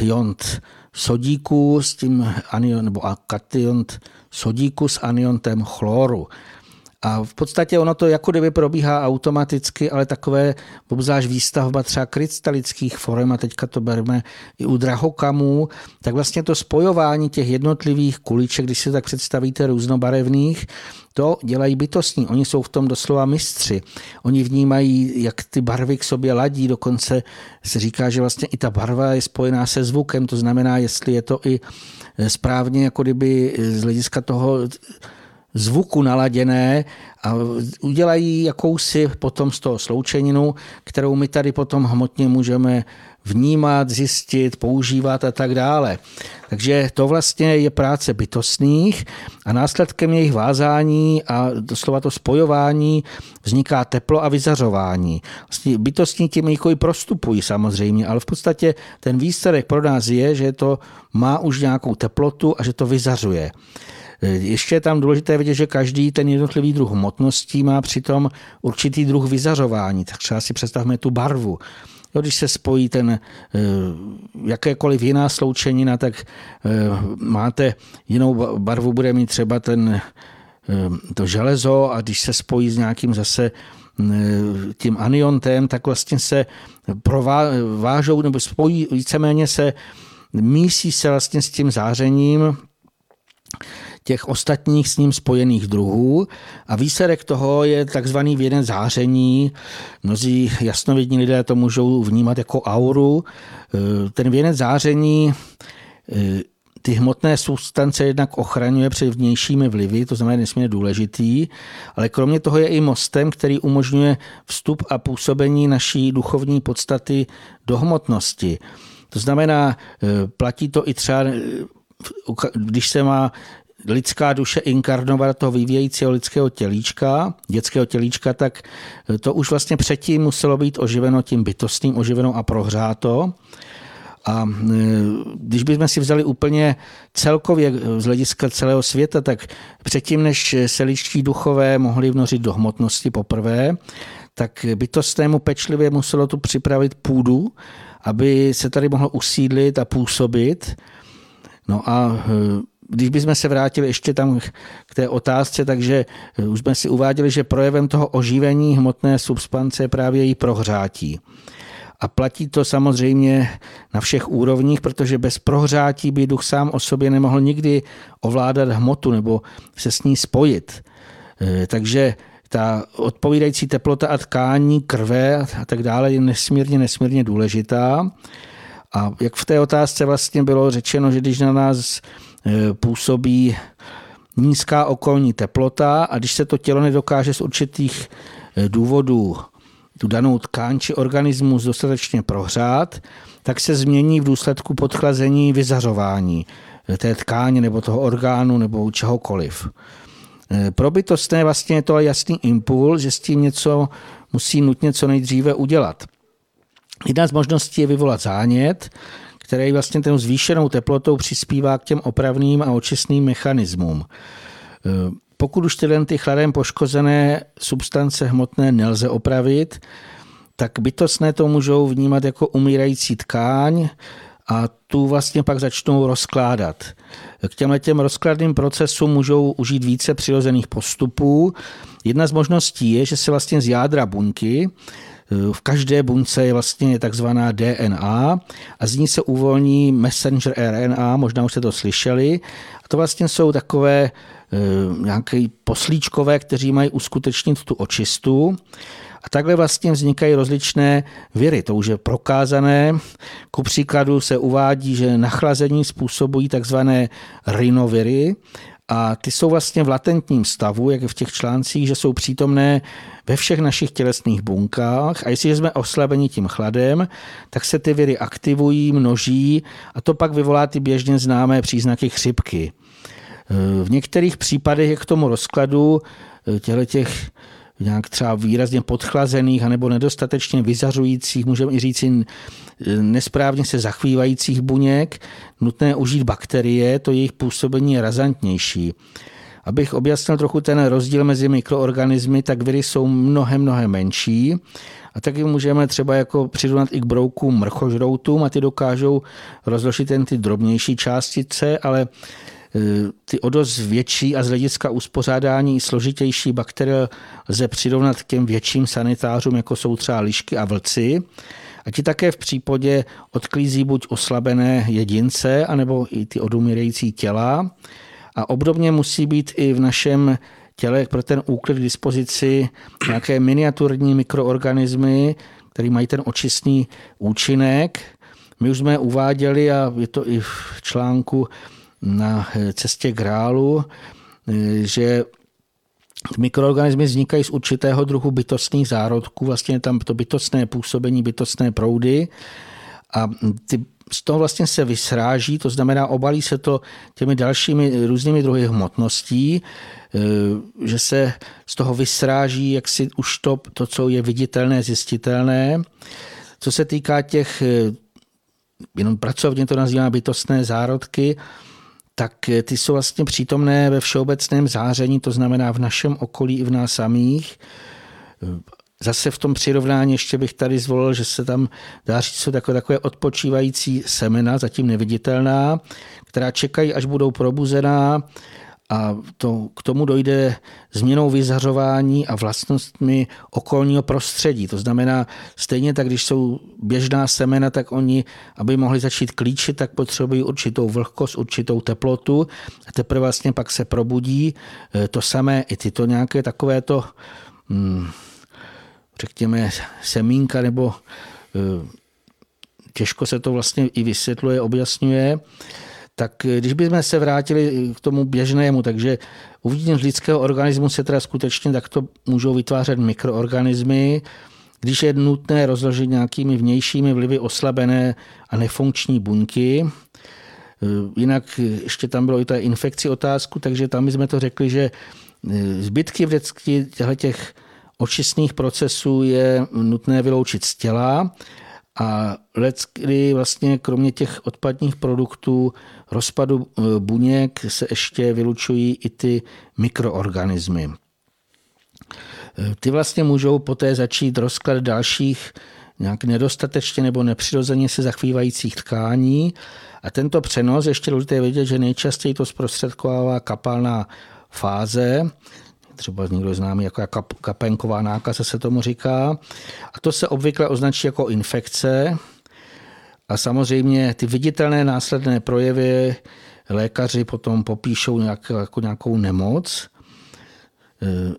Speaker 2: jont sodíku s tím anion, nebo kationt sodíku s aniontem chloru. A v podstatě ono to jako kdyby probíhá automaticky, ale takové, obzvlášť výstavba třeba krystalických forem, a teďka to bereme i u drahokamů, tak vlastně to spojování těch jednotlivých kuliček, když si tak představíte různobarevných, to dělají bytostní. Oni jsou v tom doslova mistři. Oni vnímají, jak ty barvy k sobě ladí. Dokonce se říká, že vlastně i ta barva je spojená se zvukem. To znamená, jestli je to i správně, jako kdyby z hlediska toho zvuku naladěné a udělají jakousi potom z toho sloučeninu, kterou my tady potom hmotně můžeme vnímat, zjistit, používat a tak dále. Takže to vlastně je práce bytostných a následkem jejich vázání a doslova to spojování vzniká teplo a vyzařování. Vlastně bytostní tím jako i prostupují samozřejmě, ale v podstatě ten výsledek pro nás je, že to má už nějakou teplotu a že to vyzařuje. Ještě je tam důležité vidět, že každý ten jednotlivý druh hmotností má přitom určitý druh vyzařování. Tak třeba si představme tu barvu. Jo, když se spojí ten eh, jakékoliv jiná sloučenina, tak eh, máte jinou barvu, bude mít třeba ten, eh, to železo a když se spojí s nějakým zase tím aniontem, tak vlastně se provážou nebo spojí, víceméně se mísí se vlastně s tím zářením těch ostatních s ním spojených druhů a výsledek toho je takzvaný věden záření. Mnozí jasnovidní lidé to můžou vnímat jako auru. E, ten věnec záření e, ty hmotné substance jednak ochraňuje před vnějšími vlivy, to znamená nesmírně důležitý, ale kromě toho je i mostem, který umožňuje vstup a působení naší duchovní podstaty do hmotnosti. To znamená, e, platí to i třeba když se má lidská duše inkarnovat do toho vyvíjejícího lidského tělíčka, dětského tělíčka, tak to už vlastně předtím muselo být oživeno tím bytostným, oživeno a prohřáto. A e, když bychom si vzali úplně celkově z hlediska celého světa, tak předtím, než se ličtí duchové mohli vnořit do hmotnosti poprvé, tak bytostnému pečlivě muselo tu připravit půdu, aby se tady mohlo usídlit a působit. No a e, když bychom se vrátili ještě tam k té otázce, takže už jsme si uváděli, že projevem toho oživení hmotné substance je právě její prohřátí. A platí to samozřejmě na všech úrovních, protože bez prohřátí by duch sám o sobě nemohl nikdy ovládat hmotu nebo se s ní spojit. E, takže ta odpovídající teplota a tkání krve a tak dále je nesmírně, nesmírně důležitá. A jak v té otázce vlastně bylo řečeno, že když na nás Eh, působí nízká okolní teplota a když se to tělo nedokáže z určitých eh, důvodů tu danou tkáň či organismus dostatečně prohřát, tak se změní v důsledku podchlazení vyzařování té tkáně nebo toho orgánu nebo čehokoliv. Pro bytostné vlastně je to jasný impuls, že s tím něco musí nutně co nejdříve udělat. Jedna z možností je vyvolat zánět, který vlastně ten zvýšenou teplotou přispívá k těm opravným a očistným mechanismům. Pokud už tyhle ty chladem poškozené substance hmotné nelze opravit, tak bytostné to můžou vnímat jako umírající tkáň a tu vlastně pak začnou rozkládat. K těmhle těm rozkladným procesům můžou užít více přirozených postupů. Jedna z možností je, že se vlastně z jádra buňky v každé buňce je vlastně takzvaná DNA a z ní se uvolní messenger RNA, možná už jste to slyšeli. A to vlastně jsou takové eh, nějaké poslíčkové, kteří mají uskutečnit tu očistu. A takhle vlastně vznikají rozličné viry. To už je prokázané. Ku příkladu se uvádí, že nachlazení způsobují takzvané rinoviry a ty jsou vlastně v latentním stavu, jak v těch článcích, že jsou přítomné ve všech našich tělesných bunkách a jestliže jsme oslabeni tím chladem, tak se ty viry aktivují, množí a to pak vyvolá ty běžně známé příznaky chřipky. V některých případech je k tomu rozkladu těchto těch nějak třeba výrazně podchlazených anebo nedostatečně vyzařujících, můžeme i říct nesprávně se zachvívajících buněk, nutné užít bakterie, to jejich působení je razantnější. Abych objasnil trochu ten rozdíl mezi mikroorganismy, tak viry jsou mnohem, mnohem menší a taky můžeme třeba jako přirovnat i k broukům mrchožroutům a ty dokážou rozložit jen ty drobnější částice, ale ty o dost větší a z hlediska uspořádání složitější bakterie lze přirovnat k těm větším sanitářům, jako jsou třeba lišky a vlci. A ti také v případě odklízí buď oslabené jedince, anebo i ty odumírající těla. A obdobně musí být i v našem těle pro ten úklid k dispozici nějaké miniaturní mikroorganismy, které mají ten očistný účinek. My už jsme uváděli, a je to i v článku na cestě grálu, že mikroorganismy vznikají z určitého druhu bytostných zárodků, vlastně tam to bytostné působení, bytostné proudy a ty z toho vlastně se vysráží, to znamená obalí se to těmi dalšími různými druhy hmotností, že se z toho vysráží jaksi už to, to, co je viditelné, zjistitelné. Co se týká těch, jenom pracovně to nazývá bytostné zárodky, tak eh, ty jsou vlastně přítomné ve všeobecném záření, to znamená v našem okolí i v nás samých. Eh, zase v tom přirovnání ještě bych tady zvolil, že se tam dá říct, jsou takové, takové odpočívající semena, zatím neviditelná, která čekají, až budou probuzená a to, k tomu dojde změnou vyzařování a vlastnostmi okolního prostředí. To znamená, stejně tak, když jsou běžná semena, tak oni, aby mohli začít klíčit, tak potřebují určitou vlhkost, určitou teplotu a teprve vlastně pak se probudí. E, to samé i tyto nějaké takovéto, hmm, řekněme, semínka nebo e, těžko se to vlastně i vysvětluje, objasňuje tak když bychom se vrátili k tomu běžnému, takže uvnitř lidského organismu se teda skutečně takto můžou vytvářet mikroorganismy, když je nutné rozložit nějakými vnějšími vlivy oslabené a nefunkční buňky. Eh, jinak ještě tam bylo i ta infekci otázku, takže tam jsme to řekli, že eh, zbytky vždycky těch očistných procesů je nutné vyloučit z těla a lecky vlastně kromě těch odpadních produktů rozpadu e, buněk se ještě vylučují i ty mikroorganismy. E, ty vlastně můžou poté začít rozklad dalších nějak nedostatečně nebo nepřirozeně se zachvívajících tkání. A tento přenos, ještě důležité vědět, že nejčastěji to zprostředkovává kapalná fáze, třeba někdo známý jako kapenková nákaza se tomu říká. A to se obvykle označí jako infekce. A samozřejmě ty viditelné následné projevy lékaři potom popíšou nějak, jako nějakou nemoc. E,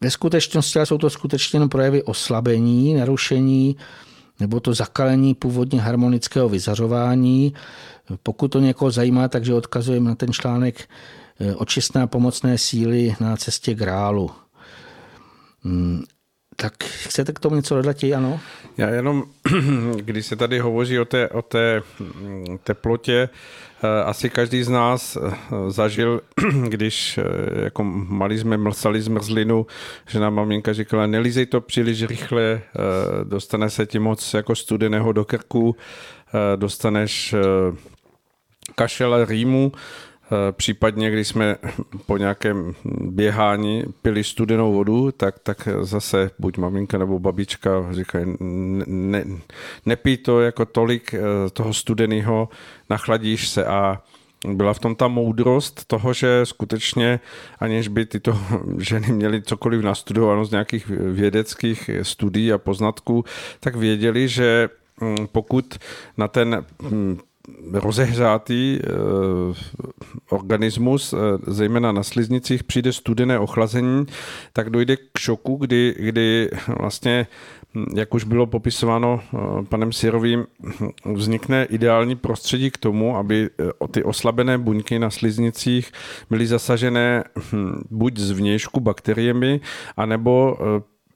Speaker 2: ve skutečnosti jsou to skutečně jen projevy oslabení, narušení nebo to zakalení původně harmonického vyzařování. Pokud to někoho zajímá, takže odkazujeme na ten článek Eh, očistné pomocné síly na cestě grálu. Hmm. tak chcete k tomu něco dodat, ano?
Speaker 1: Já jenom, když se tady hovoří o té, o té mm, teplotě, eh, asi každý z nás eh, zažil, když jako malí jsme mlsali zmrzlinu, že nám maminka říkala, nelízej to příliš rychle, dostane se ti moc jako studeného do krku, dostaneš kašel rýmu, případně, když jsme po nějakém běhání pili studenou vodu, tak, tak zase buď maminka nebo babička říkají, ne, ne, nepij to jako tolik eh, toho studeného, nachladíš se. A byla v tom ta moudrost toho, že skutečně, aniž by tyto ženy měly cokoliv nastudováno z nějakých vědeckých studií a poznatků, tak věděli, že hm, pokud na ten hm, rozehřátý eh, organismus, eh, zejména na sliznicích, přijde studené ochlazení, tak dojde k šoku, kdy, kdy vlastně hm, jak už bylo popisováno eh, panem Sirovým, vznikne ideální prostředí k tomu, aby ty oslabené buňky na sliznicích byly zasažené hm, buď zvnějšku bakteriemi, anebo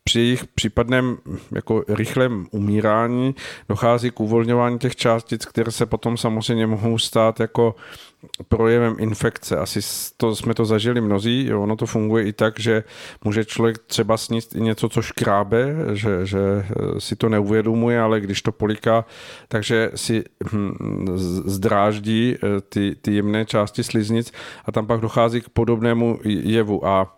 Speaker 1: při jejich případném jako rychlém umírání dochází k uvolňování těch částic, které se potom samozřejmě mohou stát jako projevem infekce. Asi to, jsme to zažili mnozí, jo, ono to funguje i tak, že může člověk třeba sníst i něco, co škrábe, že, že eh, si to neuvědomuje, ale když to poliká, takže si hm, zdráždí eh, ty, ty jemné části sliznic a tam pak dochází k podobnému jevu. A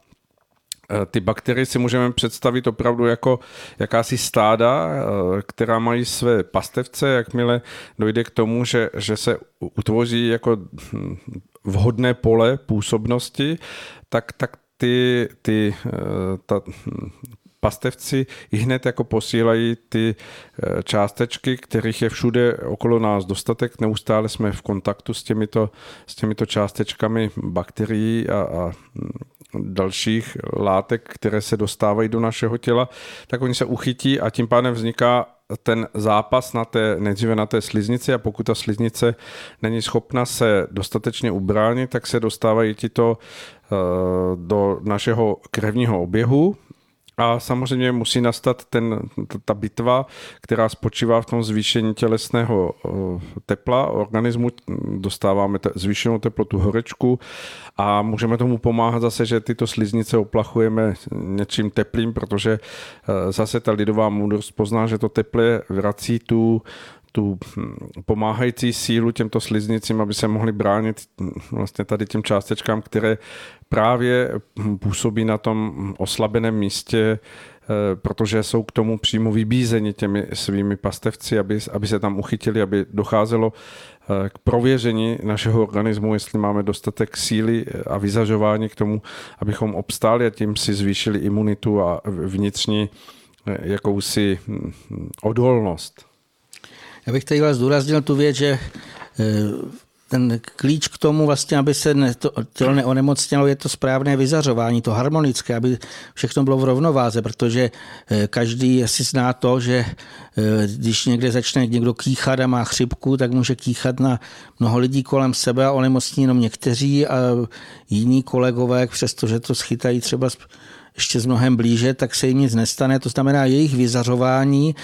Speaker 1: ty bakterie si můžeme představit opravdu jako jakási stáda, eh, která mají své pastevce, jakmile dojde k tomu, že, že se utvoří jako hm, vhodné pole působnosti, tak, tak ty, ty eh, ta, hm, pastevci i hned jako posílají ty částečky, kterých je všude okolo nás dostatek. Neustále jsme v kontaktu s těmito, s těmito částečkami bakterií a, a hm, dalších látek, které se dostávají do našeho těla, tak oni se uchytí a tím pádem vzniká ten zápas na té, nejdříve na té sliznici a pokud ta sliznice není schopna se dostatečně ubránit, tak se dostávají tito eh, do našeho krevního oběhu, a samozřejmě musí nastat ten, ta bitva, která spočívá v tom zvýšení tělesného eh, tepla organismu. Dostáváme te, zvýšenou teplotu horečku a můžeme tomu pomáhat zase, že tyto sliznice oplachujeme něčím teplým, protože eh, zase ta lidová moudrost pozná, že to teple vrací tu tu hm, pomáhající sílu těmto sliznicím, aby se mohli bránit hm, vlastně tady těm částečkám, které právě hm, působí na tom oslabeném místě, eh, protože jsou k tomu přímo vybízeni těmi svými pastevci, aby, aby se tam uchytili, aby docházelo eh, k prověření našeho organismu, jestli máme dostatek síly a vyzažování k tomu, abychom obstáli a tím si zvýšili imunitu a vnitřní eh, jakousi odolnost.
Speaker 2: Já bych tady zdůraznil tu věc, že e, ten klíč k tomu, vlastně, aby se to, tělo neonemocnělo, je to správné vyzařování, to harmonické, aby všechno bylo v rovnováze, protože e, každý asi zná to, že e, když někde začne někdo kýchat a má chřipku, tak může kýchat na mnoho lidí kolem sebe a onemocní jenom někteří a jiní kolegové, přestože to schytají třeba ještě z mnohem blíže, tak se jim nic nestane. To znamená, jejich vyzařování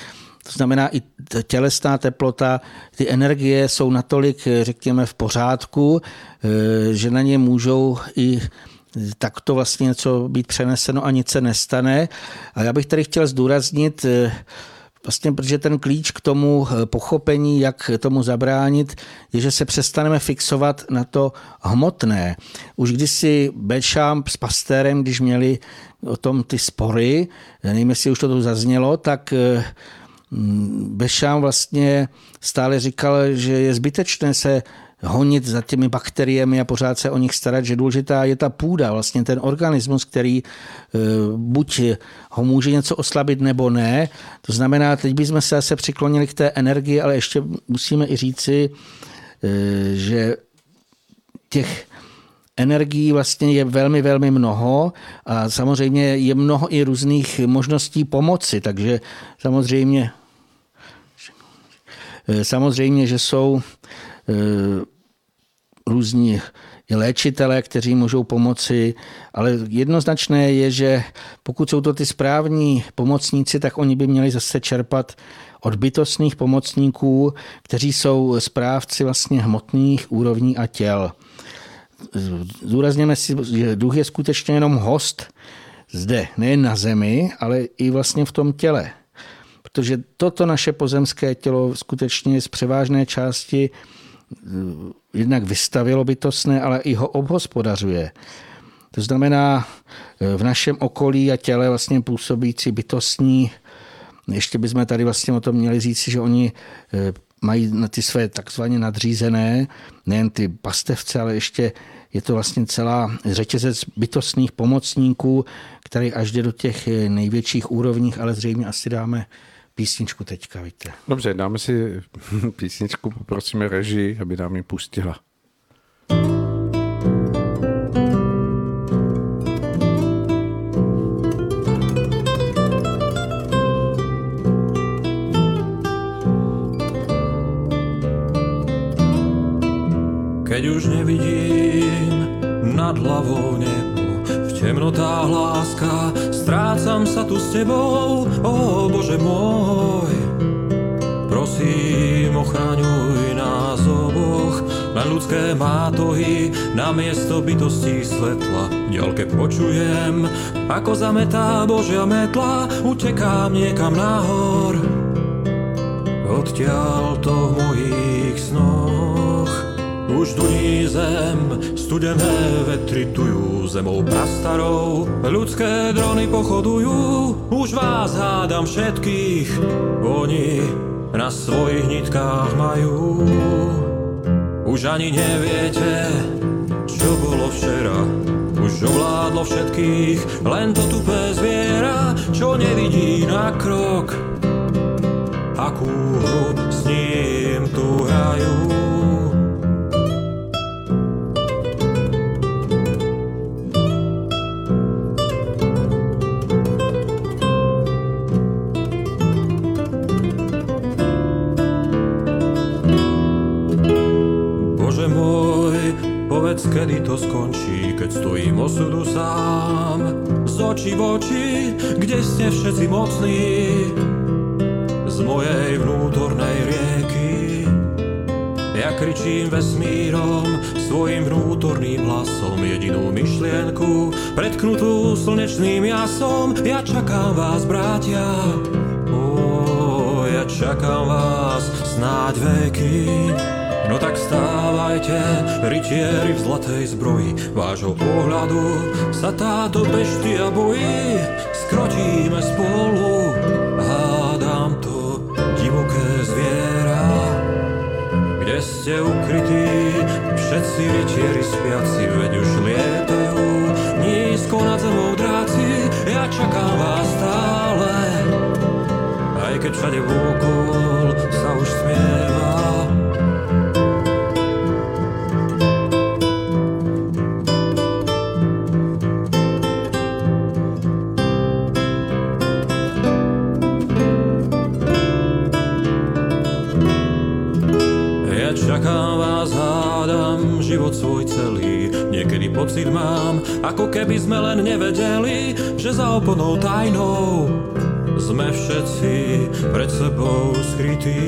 Speaker 2: to znamená i tělesná teplota, ty energie jsou natolik, řekněme, v pořádku, eh, že na ně můžou i takto vlastně něco být přeneseno a nic se nestane. A já bych tady chtěl zdůraznit, eh, Vlastně, protože ten klíč k tomu eh, pochopení, jak tomu zabránit, je, že se přestaneme fixovat na to hmotné. Už když si Bechamp s Pastérem, když měli o tom ty spory, nevím, jestli už to tu zaznělo, tak Bešám vlastně stále říkal, že je zbytečné se honit za těmi bakteriemi a pořád se o nich starat, že důležitá je ta půda, vlastně ten organismus, který eh, buď ho může něco oslabit nebo ne. To znamená, teď bychom se zase přiklonili k té energii, ale ještě musíme i říci, eh, že těch energií vlastně je velmi, velmi mnoho a samozřejmě je mnoho i různých možností pomoci, takže samozřejmě samozřejmě, že jsou eh, různí léčitelé, kteří můžou pomoci, ale jednoznačné je, že pokud jsou to ty správní pomocníci, tak oni by měli zase čerpat od bytostných pomocníků, kteří jsou správci vlastně hmotných úrovní a těl. Zúrazněme si, že duch je skutečně jenom host zde, nejen na zemi, ale i vlastně v tom těle. Protože toto naše pozemské tělo skutečně z převážné části eh, jednak vystavilo bytostné, ale i ho obhospodařuje. To znamená, eh, v našem okolí a těle vlastně působící bytostní, ještě bychom tady vlastně o tom měli říct, že oni eh, mají na ty své takzvaně nadřízené, nejen ty pastevce, ale ještě je to vlastně celá řetězec bytostných pomocníků, který až jde do těch největších úrovních, ale zřejmě asi dáme písničku teďka, víte.
Speaker 1: Dobře, dáme si písničku, poprosíme režii, aby nám ji pustila.
Speaker 3: Keď už nevidím nad hlavou v temnotách láska, strácam sa tu s tebou, ó Bože môj. Prosím, ochraňuj nás oboch, len ľudské mátohy na miesto bytosti svetla. Ďalke počujem, ako zametá Božia metla, utekám niekam nahor. Studené vetry tujú zemou prastarou. Ľudské drony pochodujú, už vás hádam všetkých, oni na svojich nitkách majú. Už ani neviete, čo bolo včera, už ovládlo všetkých, len to tupé zviera, čo nevidí na krok. Akú hru to skončí, keď stojím osudu sám. Z očí v oči, kde ste všetci mocní, z mojej vnútornej rieky. Ja kričím vesmírom svojim vnútorným hlasom jedinú myšlienku, pretknutú slnečným jasom. Ja čakám vás, bratia, oh, ja čakám vás snáď veky. No tak stávajte, rytieri v zlatej zbroji, vášho pohľadu sa táto beštia bojí. Skrotíme spolu, hádám to divoké zviera. Kde ste ukrytí, všetci rytieri spiaci, veď už lietajú nízko nad zemou dráci. Ja čakám vás stále, aj keď všade vôkol sa už smieva. Pocit mám, ako keby sme len nevedeli, že za oponou tajnou sme všetci pred sebou skrytí.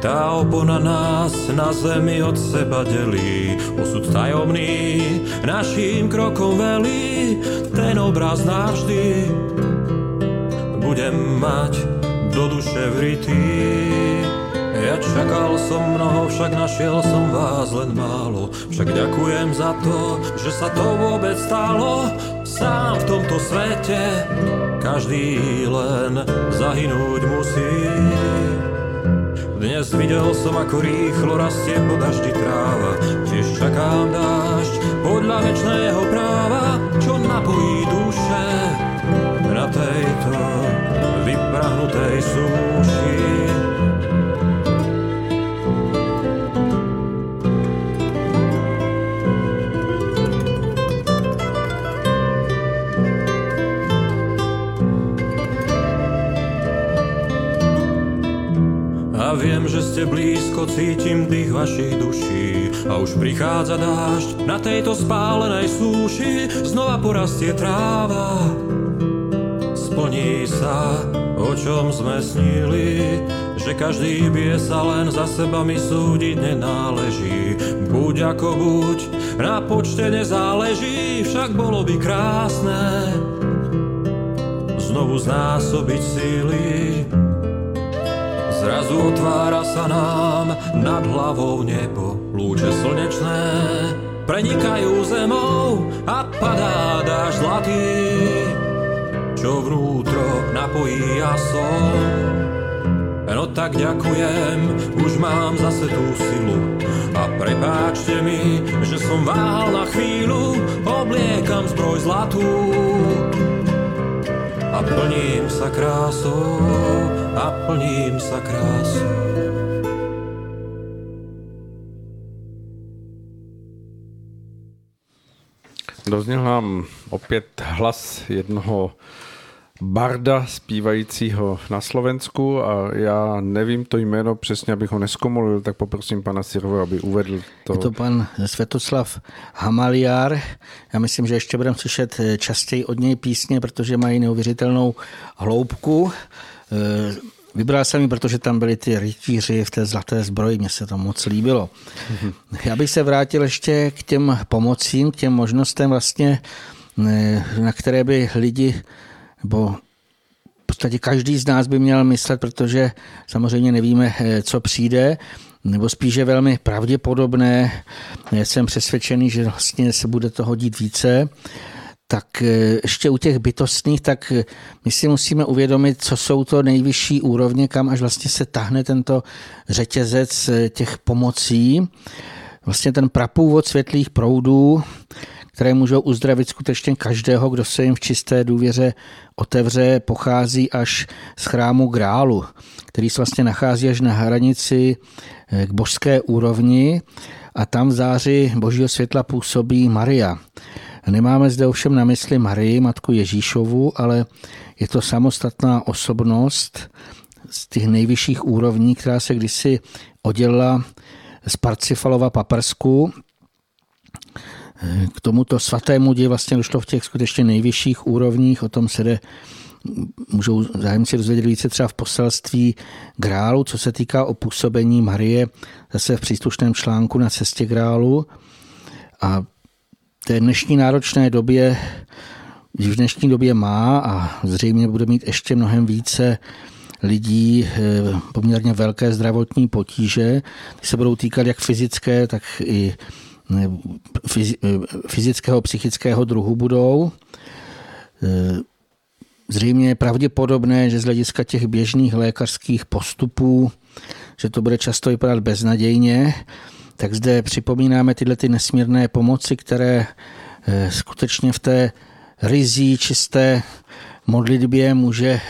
Speaker 3: Tá opona nás na zemi od seba delí, osud tajomný našim krokom velí, ten obraz navždy budem mať do duše vrytý. Ja čakal som mnoho, však našiel som vás len málo. Však ďakujem za to, že sa to vôbec stalo. Sám v tomto svete každý len zahynúť musí. Dnes videl som, ako rýchlo rastie po daždi tráva. Tiež čakám dážď podľa večného práva, čo napojí duše na tejto vyprahnutej súši. Viem, že ste blízko, cítim dých vašich duší a už prichádza dážď na tejto spálenej súši, znova porastie tráva. Splní sa, o čom sme snili, že každý bie sa len za seba mi súdiť nenáleží. Buď ako buď, na počte nezáleží, však bolo by krásne znovu znásobiť síly. Zrazu otvára sa nám nad hlavou nebo, lúče slnečné. Prenikajú zemou a padá dáž zlatý, čo vnútro napojí a som. No tak ďakujem, už mám zase tú silu. A prepáčte mi, že som váhal na chvíľu, obliekam zbroj zlatú a plním sa krásou a plním sa krásou.
Speaker 1: Dozněl nám opět hlas jednoho barda zpívajícího na Slovensku a já nevím to jméno přesně, abych ho neskomolil, tak poprosím pana Sirvo, aby uvedl to.
Speaker 2: Je to pan Svetoslav Hamaliár. Já myslím, že ještě budeme slyšet častěji od něj písně, protože mají neuvěřitelnou hloubku. E, vybral jsem ji, protože tam byli ty rytíři v té zlaté zbroji, mně se to moc líbilo. Já bych se vrátil ještě k těm pomocím, k těm možnostem vlastně, e, na které by lidi nebo v podstatě každý z nás by měl myslet, protože samozřejmě nevíme, eh, co přijde, nebo spíše velmi pravděpodobné, jsem přesvědčený, že vlastně se bude toho dít více, tak eh, ještě u těch bytostných, tak eh, my si musíme uvědomit, co jsou to nejvyšší úrovně, kam až vlastně se tahne tento řetězec těch pomocí. Vlastně ten prapůvod světlých proudů, které můžou uzdravit skutečně každého, kdo se jim v čisté důvěře otevře, pochází až z chrámu Grálu, který se vlastně nachází až na hranici eh, k božské úrovni a tam v záři božího světla působí Maria. Nemáme zde ovšem na mysli Marii, matku Ježíšovu, ale je to samostatná osobnost z těch nejvyšších úrovní, která se kdysi oddělila z Parcifalova paprsku k tomuto svatému ději vlastně došlo v těch skutečně nejvyšších úrovních, o tom se jde můžou zájemci rozvědět více třeba v poselství Grálu, co se týká o působení Marie, zase v příslušném článku na cestě Grálu. A té dnešní náročné době, v dnešní době má a zřejmě bude mít ještě mnohem více lidí eh, poměrně velké zdravotní potíže, ty se budou týkat jak fyzické, tak i fyzického, psychického druhu budou. E, zřejmě je pravděpodobné, že z hlediska těch běžných lékařských postupů, že to bude často vypadat beznadějně, tak zde připomínáme tyhle ty nesmírné pomoci, které e, skutečně v té rizí čisté modlitbě může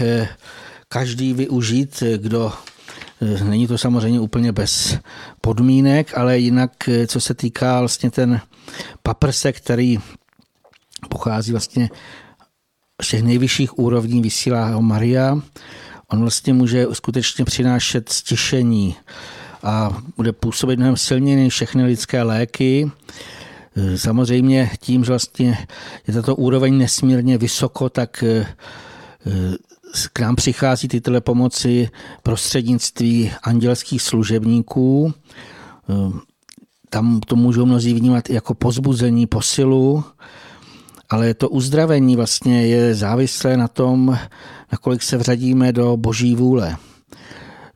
Speaker 2: každý využít, kdo Eh, není to samozřejmě úplně bez podmínek, ale jinak, eh, co se týká vlastně ten paprsek, který pochází vlastně z těch nejvyšších úrovní, vysílá ho Maria. On vlastně může skutečně přinášet stišení a bude působit mnohem silněji než všechny lidské léky. Eh, samozřejmě tím, že vlastně je tato úroveň nesmírně vysoko, tak k nám přichází tyto pomoci prostřednictví andělských služebníků. Ehm, tam to můžou mnozí vnímat jako pozbuzení, posilu, ale to uzdravení vlastně je závislé na tom, nakolik se vřadíme do boží vůle.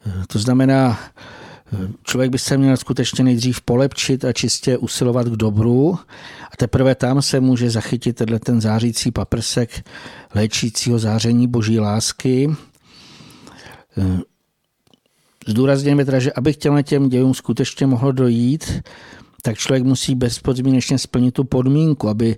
Speaker 2: Ehm, to znamená, Člověk by se měl skutečně nejdřív polepčit a čistě usilovat k dobru a teprve tam se může zachytit tenhle ten zářící paprsek léčícího záření boží lásky. Zdůrazněme teda, že aby těmhle těm dějům skutečně mohlo dojít, tak člověk musí bezpodmínečně splnit tu podmínku, aby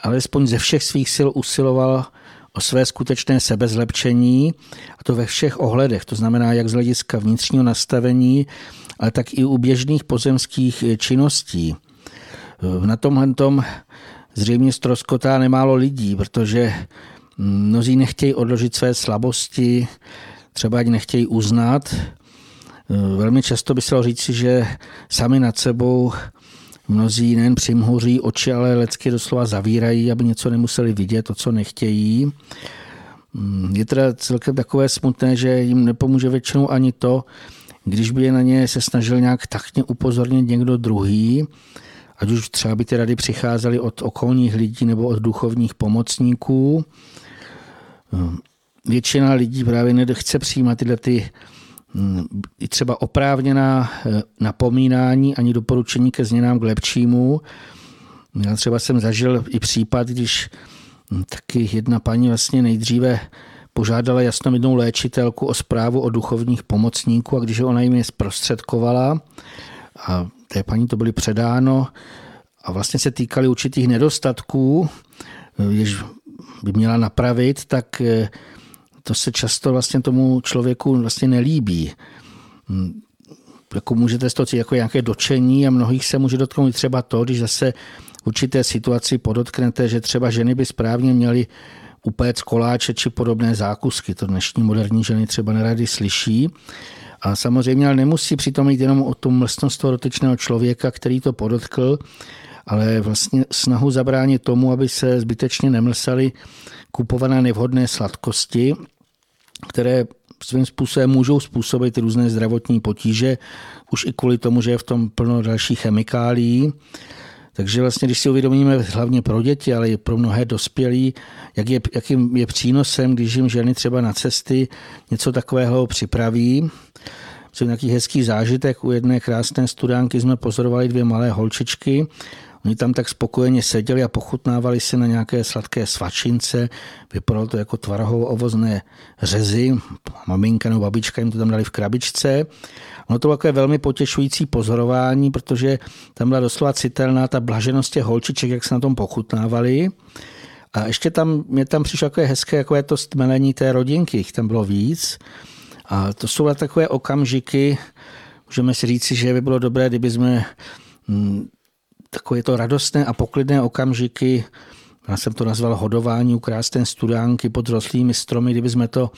Speaker 2: alespoň ze všech svých sil usiloval o své skutečné sebezlepšení, a to ve všech ohledech, to znamená jak z hlediska vnitřního nastavení, ale tak i u běžných pozemských činností. Na tomhle tom zřejmě stroskotá nemálo lidí, protože mnozí nechtějí odložit své slabosti, třeba ani nechtějí uznat, velmi často by se říci, že sami nad sebou mnozí nejen přimhoří oči, ale lecky doslova zavírají, aby něco nemuseli vidět, to, co nechtějí. Mm, je teda celkem takové smutné, že jim nepomůže většinou ani to, když by je na ně se snažil nějak taktně upozornit někdo druhý, ať už třeba by ty rady přicházely od okolních lidí nebo od duchovních pomocníků. Většina lidí právě nechce přijímat tyhle ty mm, třeba oprávněná eh, napomínání ani doporučení ke změnám k lepšímu. Já třeba jsem zažil i případ, když hm, taky jedna paní vlastně nejdříve požádala jasnovidnou léčitelku o zprávu o duchovních pomocníků a když ona jim je zprostředkovala, a té paní to byly předáno a vlastně se týkaly určitých nedostatků, jež by měla napravit, tak eh, to se často vlastně tomu člověku vlastně nelíbí. Hm, jako můžete z toho cítit jako nějaké dočení a mnohých se může dotknout třeba to, když zase v určité situaci podotknete, že třeba ženy by správně měly upéct koláče či podobné zákusky. To dnešní moderní ženy třeba nerady slyší. A samozřejmě ale nemusí přitom jít jenom o tu mlsnost toho dotyčného člověka, který to podotkl, ale vlastně snahu zabránit tomu, aby se zbytečně nemlsali kupované nevhodné sladkosti, které svým způsobem můžou způsobit různé zdravotní potíže, už i kvůli tomu, že je v tom plno dalších chemikálií. Takže vlastně, když si uvědomíme hlavně pro děti, ale i pro mnohé dospělí, jak je, jakým je přínosem, když jim ženy třeba na cesty něco takového připraví. Jsem nějaký hezký zážitek. U jedné krásné studánky jsme pozorovali dvě malé holčičky, Oni tam tak spokojeně seděli a pochutnávali si na nějaké sladké svačince. Vypadalo to jako tvarohovo ovozné řezy. Maminka nebo babička jim to tam dali v krabičce. Ono to bylo takové velmi potěšující pozorování, protože tam byla doslova citelná ta blaženost těch holčiček, jak se na tom pochutnávali. A ještě tam, mě tam přišlo takové hezké, jako to stmelení té rodinky, jich tam bylo víc. A to jsou takové okamžiky, můžeme si říci, že by bylo dobré, kdyby jsme hm, takové to radostné a poklidné okamžiky, já jsem to nazval hodování u krásné studánky pod rostlými stromy, kdyby jsme to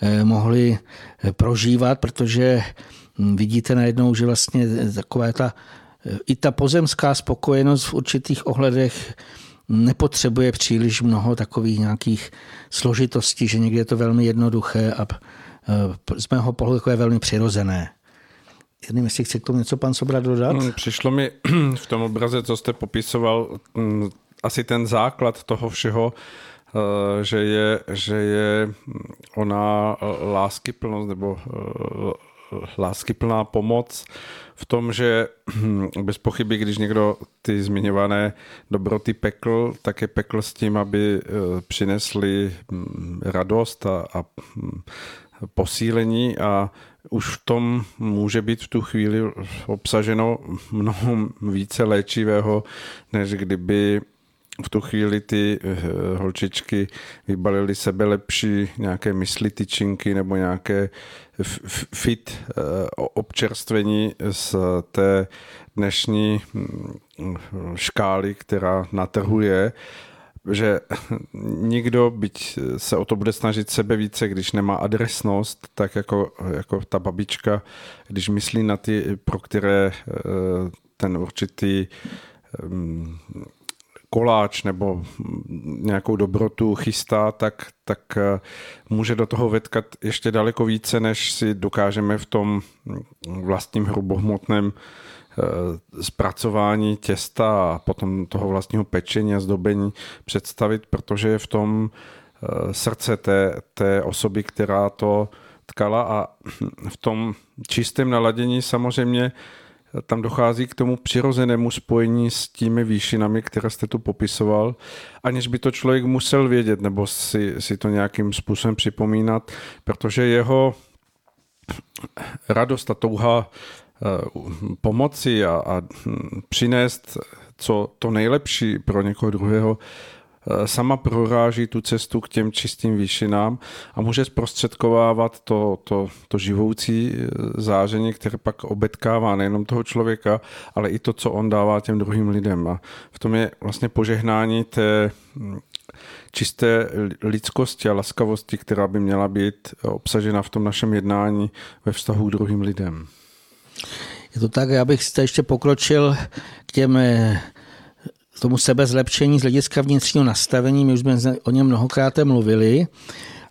Speaker 2: eh, mohli eh, prožívat, protože hm, vidíte najednou, že vlastně taková ta eh, i ta pozemská spokojenost v určitých ohledech nepotřebuje příliš mnoho takových nějakých složitostí, že někdy je to velmi jednoduché a z mého pohledu takové velmi přirozené. Nevím, jestli chce k tomu něco pan Sobra dodat. Hmm,
Speaker 1: přišlo mi v tom obraze, co jste popisoval, hmm, asi ten základ toho všeho, eh, že je, že je ona láskyplnost nebo eh, láskyplná pomoc v tom, že bez pochyby, když někdo ty zmiňované dobroty pekl, tak je pekl s tím, aby eh, přinesli radost a, a posílení a už v tom může být v tu chvíli obsaženo mnoho více léčivého, než kdyby v tu chvíli ty eh, holčičky vybalily sebe lepší nějaké mysli tyčinky nebo nějaké fit eh, občerstvení z té dnešní hm, škály, která natrhuje že nikdo, byť se o to bude snažit sebe více, když nemá adresnost, tak jako, jako ta babička, když myslí na ty, pro které eh, ten určitý mm, koláč nebo nějakou dobrotu chystá, tak, tak eh, může do toho vetkat ještě daleko více, než si dokážeme v tom vlastním hrubohmotném zpracování těsta a potom toho vlastního pečení a zdobení představit, protože je v tom eh, srdce té, té osoby, která to tkala a v tom čistém naladění samozřejmě tam dochází k tomu přirozenému spojení s těmi výšinami, které jste tu popisoval, aniž by to člověk musel vědět nebo si, si to nějakým způsobem připomínat, protože jeho radost a touha Eh, pomoci a, a přinést co to nejlepší pro někoho druhého eh, sama proráží tu cestu k těm čistým výšinám a může zprostředkovávat to, to, to živoucí eh, záření, které pak obetkává nejenom toho člověka, ale i to, co on dává těm druhým lidem. A v tom je vlastně požehnání té hm, čisté lidskosti a laskavosti, která by měla být obsažena v tom našem jednání ve vztahu k druhým lidem.
Speaker 2: Je to tak, já bych se ještě pokročil k těm eh, tomu sebezlepšení z hlediska vnitřního nastavení. My už jsme o něm mnohokrát mluvili,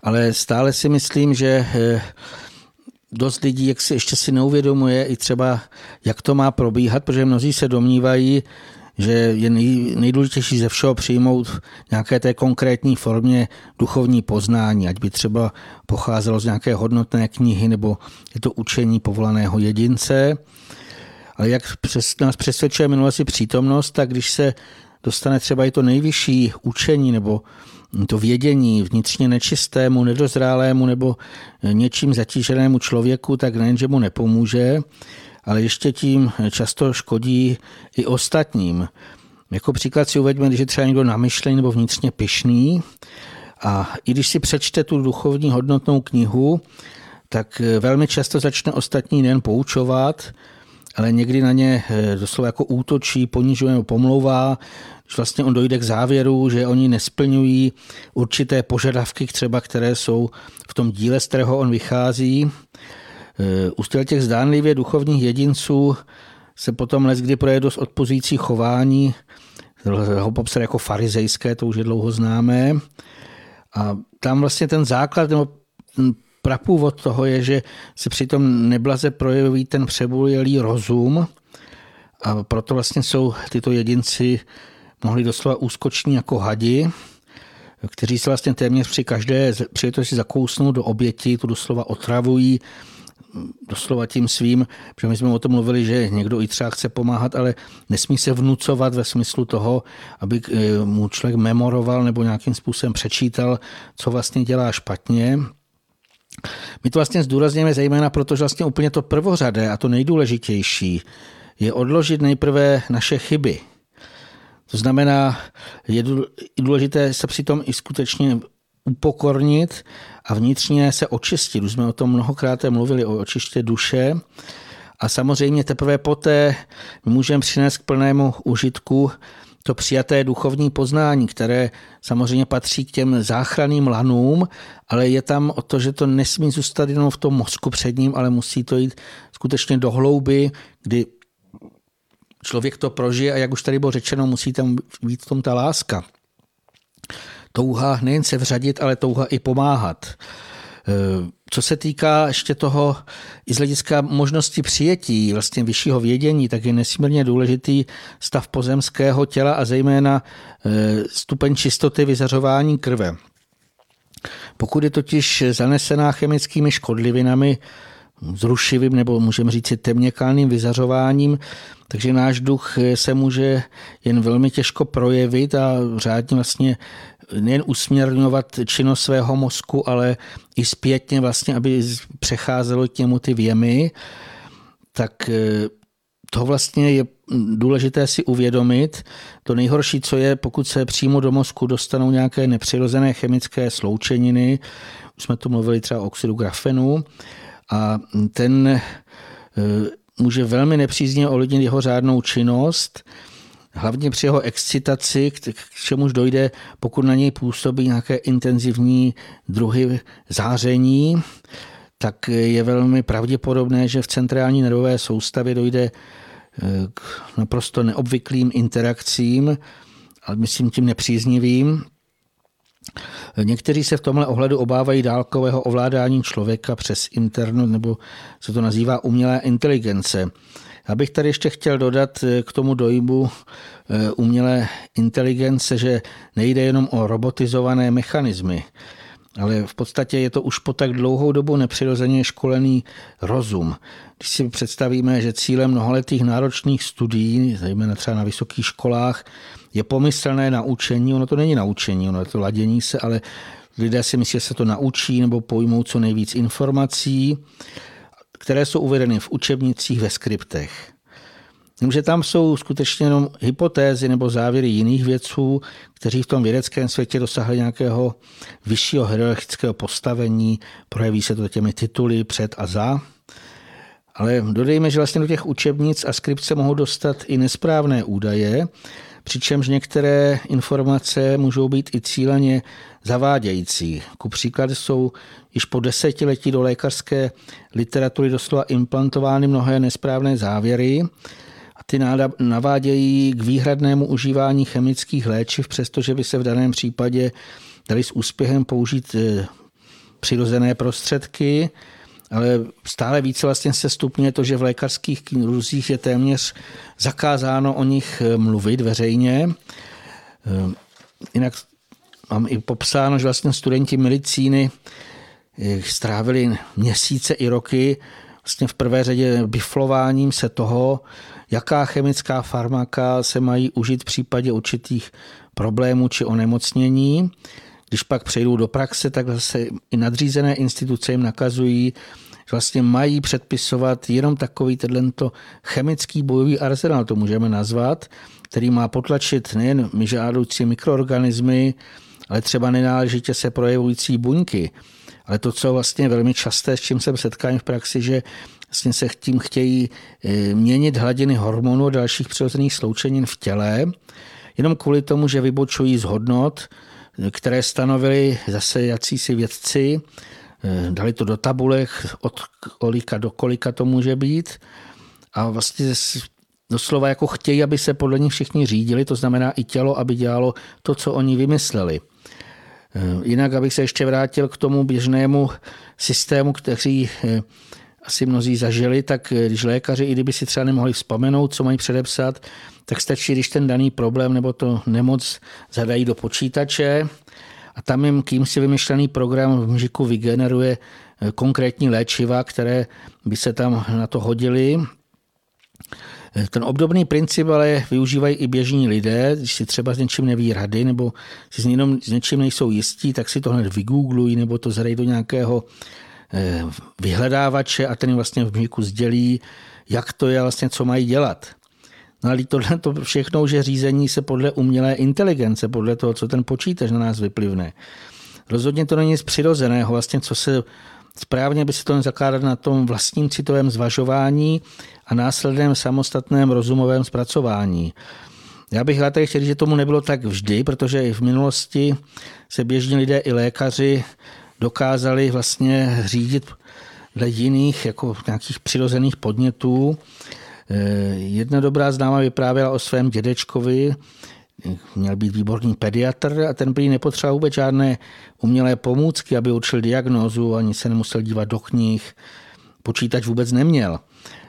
Speaker 2: ale stále si myslím, že eh, dost lidí jak si ještě si neuvědomuje i třeba, jak to má probíhat, protože mnozí se domnívají, že je nej, nejdůležitější ze všeho přijmout nějaké té konkrétní formě duchovní poznání, ať by třeba pocházelo z nějaké hodnotné knihy nebo je to učení povolaného jedince. Ale jak přes, nás přesvědčuje minulosti přítomnost, tak když se dostane třeba i to nejvyšší učení nebo to vědění vnitřně nečistému, nedozrálému nebo něčím zatíženému člověku, tak nejenže mu nepomůže, ale ještě tím často škodí i ostatním. Jako příklad si uveďme, když je třeba někdo namyšlený nebo vnitřně pyšný a i když si přečte tu duchovní hodnotnou knihu, tak velmi často začne ostatní nejen poučovat, ale někdy na ně eh, doslova jako útočí, ponižuje nebo pomlouvá, že vlastně on dojde k závěru, že oni nesplňují určité požadavky, třeba které jsou v tom díle, z kterého on vychází. Eh, u těch zdánlivě duchovních jedinců se potom les kdy proje dost odpozující chování, ho popsat jako farizejské, to už je dlouho známé. A tam vlastně ten základ nebo prapůvod toho je, že se přitom neblaze projeví ten přebujelý rozum a proto vlastně jsou tyto jedinci mohli doslova úskoční jako hadi, kteří se vlastně téměř při každé příležitosti zakousnou do oběti, tu doslova otravují, doslova tím svým, protože my jsme o tom mluvili, že někdo i třeba chce pomáhat, ale nesmí se vnucovat ve smyslu toho, aby eh, mu člověk memoroval nebo nějakým způsobem přečítal, co vlastně dělá špatně. My to vlastně zdůrazněme zejména proto, že vlastně úplně to prvořadé a to nejdůležitější je odložit nejprve naše chyby. To znamená, je důležité se přitom i skutečně upokornit a vnitřně se očistit. Už jsme o tom mnohokrát mluvili, o očiště duše. A samozřejmě teprve poté můžeme přinést k plnému užitku to přijaté duchovní poznání, které samozřejmě patří k těm záchranným lanům, ale je tam o to, že to nesmí zůstat jenom v tom mozku před ním, ale musí to jít skutečně do hlouby, kdy člověk to prožije a jak už tady bylo řečeno, musí tam být v tom ta láska touha nejen se vřadit, ale touha i pomáhat. Eh, co se týká ještě toho i z hlediska možnosti přijetí vlastně vyššího vědění, tak je nesmírně důležitý stav pozemského těla a zejména eh, stupeň čistoty vyzařování krve. Pokud je totiž zanesená chemickými škodlivinami, zrušivým nebo můžeme říct temněkálným vyzařováním, takže náš duch se může jen velmi těžko projevit a řádně vlastně nejen usměrňovat činnost svého mozku, ale i zpětně vlastně, aby přecházelo k němu ty věmy, tak eh, to vlastně je důležité si uvědomit. To nejhorší, co je, pokud se přímo do mozku dostanou nějaké nepřirozené chemické sloučeniny, už jsme tu mluvili třeba o oxidu grafenu, a ten eh, může velmi nepříznivě ovlivnit jeho řádnou činnost, hlavně při jeho excitaci, k čemuž dojde, pokud na něj působí nějaké intenzivní druhy záření, tak je velmi pravděpodobné, že v centrální nervové soustavě dojde eh, k naprosto neobvyklým interakcím, ale myslím tím nepříznivým, Někteří se v tomhle ohledu obávají dálkového ovládání člověka přes internet, nebo se to nazývá umělá inteligence. Já bych tady ještě chtěl dodat eh, k tomu dojmu eh, umělé inteligence, že nejde jenom o robotizované mechanismy, ale v podstatě je to už po tak dlouhou dobu nepřirozeně školený rozum. Když si představíme, že cílem mnohaletých náročných studií, zejména třeba na vysokých školách, je pomyslné naučení, ono to není naučení, ono je to ladění se, ale lidé si myslí, že se to naučí nebo pojmou co nejvíc informací, které jsou uvedeny v učebnicích ve skriptech. že tam jsou skutečně jenom hypotézy nebo závěry jiných vědců, kteří v tom vědeckém světě dosahli nějakého vyššího hierarchického postavení, projeví se to těmi tituly před a za. Ale dodejme, že vlastně do těch učebnic a skript se mohou dostat i nesprávné údaje, přičemž některé informace můžou být i cíleně zavádějící. Ku příkladu jsou již po desetiletí do lékařské literatury doslova implantovány mnohé nesprávné závěry, a ty navádějí k výhradnému užívání chemických léčiv, přestože by se v daném případě dali s úspěchem použít e, přirozené prostředky, ale stále více vlastně se stupňuje to, že v lékařských kruzích je téměř zakázáno o nich e, mluvit veřejně. E, jinak mám i popsáno, že vlastně studenti medicíny strávili měsíce i roky vlastně v prvé řadě biflováním se toho, jaká chemická farmaka se mají užít v případě určitých problémů či onemocnění. Když pak přejdou do praxe, tak zase i nadřízené instituce jim nakazují, že vlastně mají předpisovat jenom takový tento chemický bojový arzenál, to můžeme nazvat, který má potlačit nejen žádoucí mikroorganismy, ale třeba nenáležitě se projevující buňky. Ale to, co vlastně velmi časté, s čím jsem setkám v praxi, že vlastně se tím chtějí e, měnit hladiny hormonů a dalších přirozených sloučenin v těle, jenom kvůli tomu, že vybočují z hodnot, které stanovili zase jacísi vědci, e, dali to do tabulek, od kolika do kolika to může být a vlastně doslova jako chtějí, aby se podle nich všichni řídili, to znamená i tělo, aby dělalo to, co oni vymysleli. E, jinak, abych se ještě vrátil k tomu běžnému systému, který asi mnozí zažili, tak když lékaři, i kdyby si třeba nemohli vzpomenout, co mají předepsat, tak stačí, když ten daný problém nebo to nemoc zadají do počítače a tam jim kýmsi vymyšlený program v mžiku vygeneruje eh, konkrétní léčiva, které by se tam na to hodily. Ten obdobný princip ale využívají i běžní lidé, když si třeba s něčím neví rady nebo si s, jenom, s něčím nejsou jistí, tak si to hned vygooglují nebo to zadají do nějakého Eh, vyhledávače a ten jim vlastně v mžiku sdělí, jak to je vlastně, co mají dělat. No ale tohle to všechno že řízení se podle umělé inteligence, podle toho, co ten počítač na nás vyplivne. Rozhodně to není nic přirozeného, vlastně, co se správně by se to zakládat na tom vlastním citovém zvažování a následném samostatném rozumovém zpracování. Já bych rád chtěl, že tomu nebylo tak vždy, protože i v minulosti se běžní lidé i lékaři dokázali vlastně řídit dle jiných, jako nějakých přirozených podnětů. Eh, jedna dobrá známa vyprávěla o svém dědečkovi, měl být výborný pediatr a ten prý nepotřeboval vůbec žádné umělé pomůcky, aby určil diagnózu, ani se nemusel dívat do knih. Počítač vůbec neměl.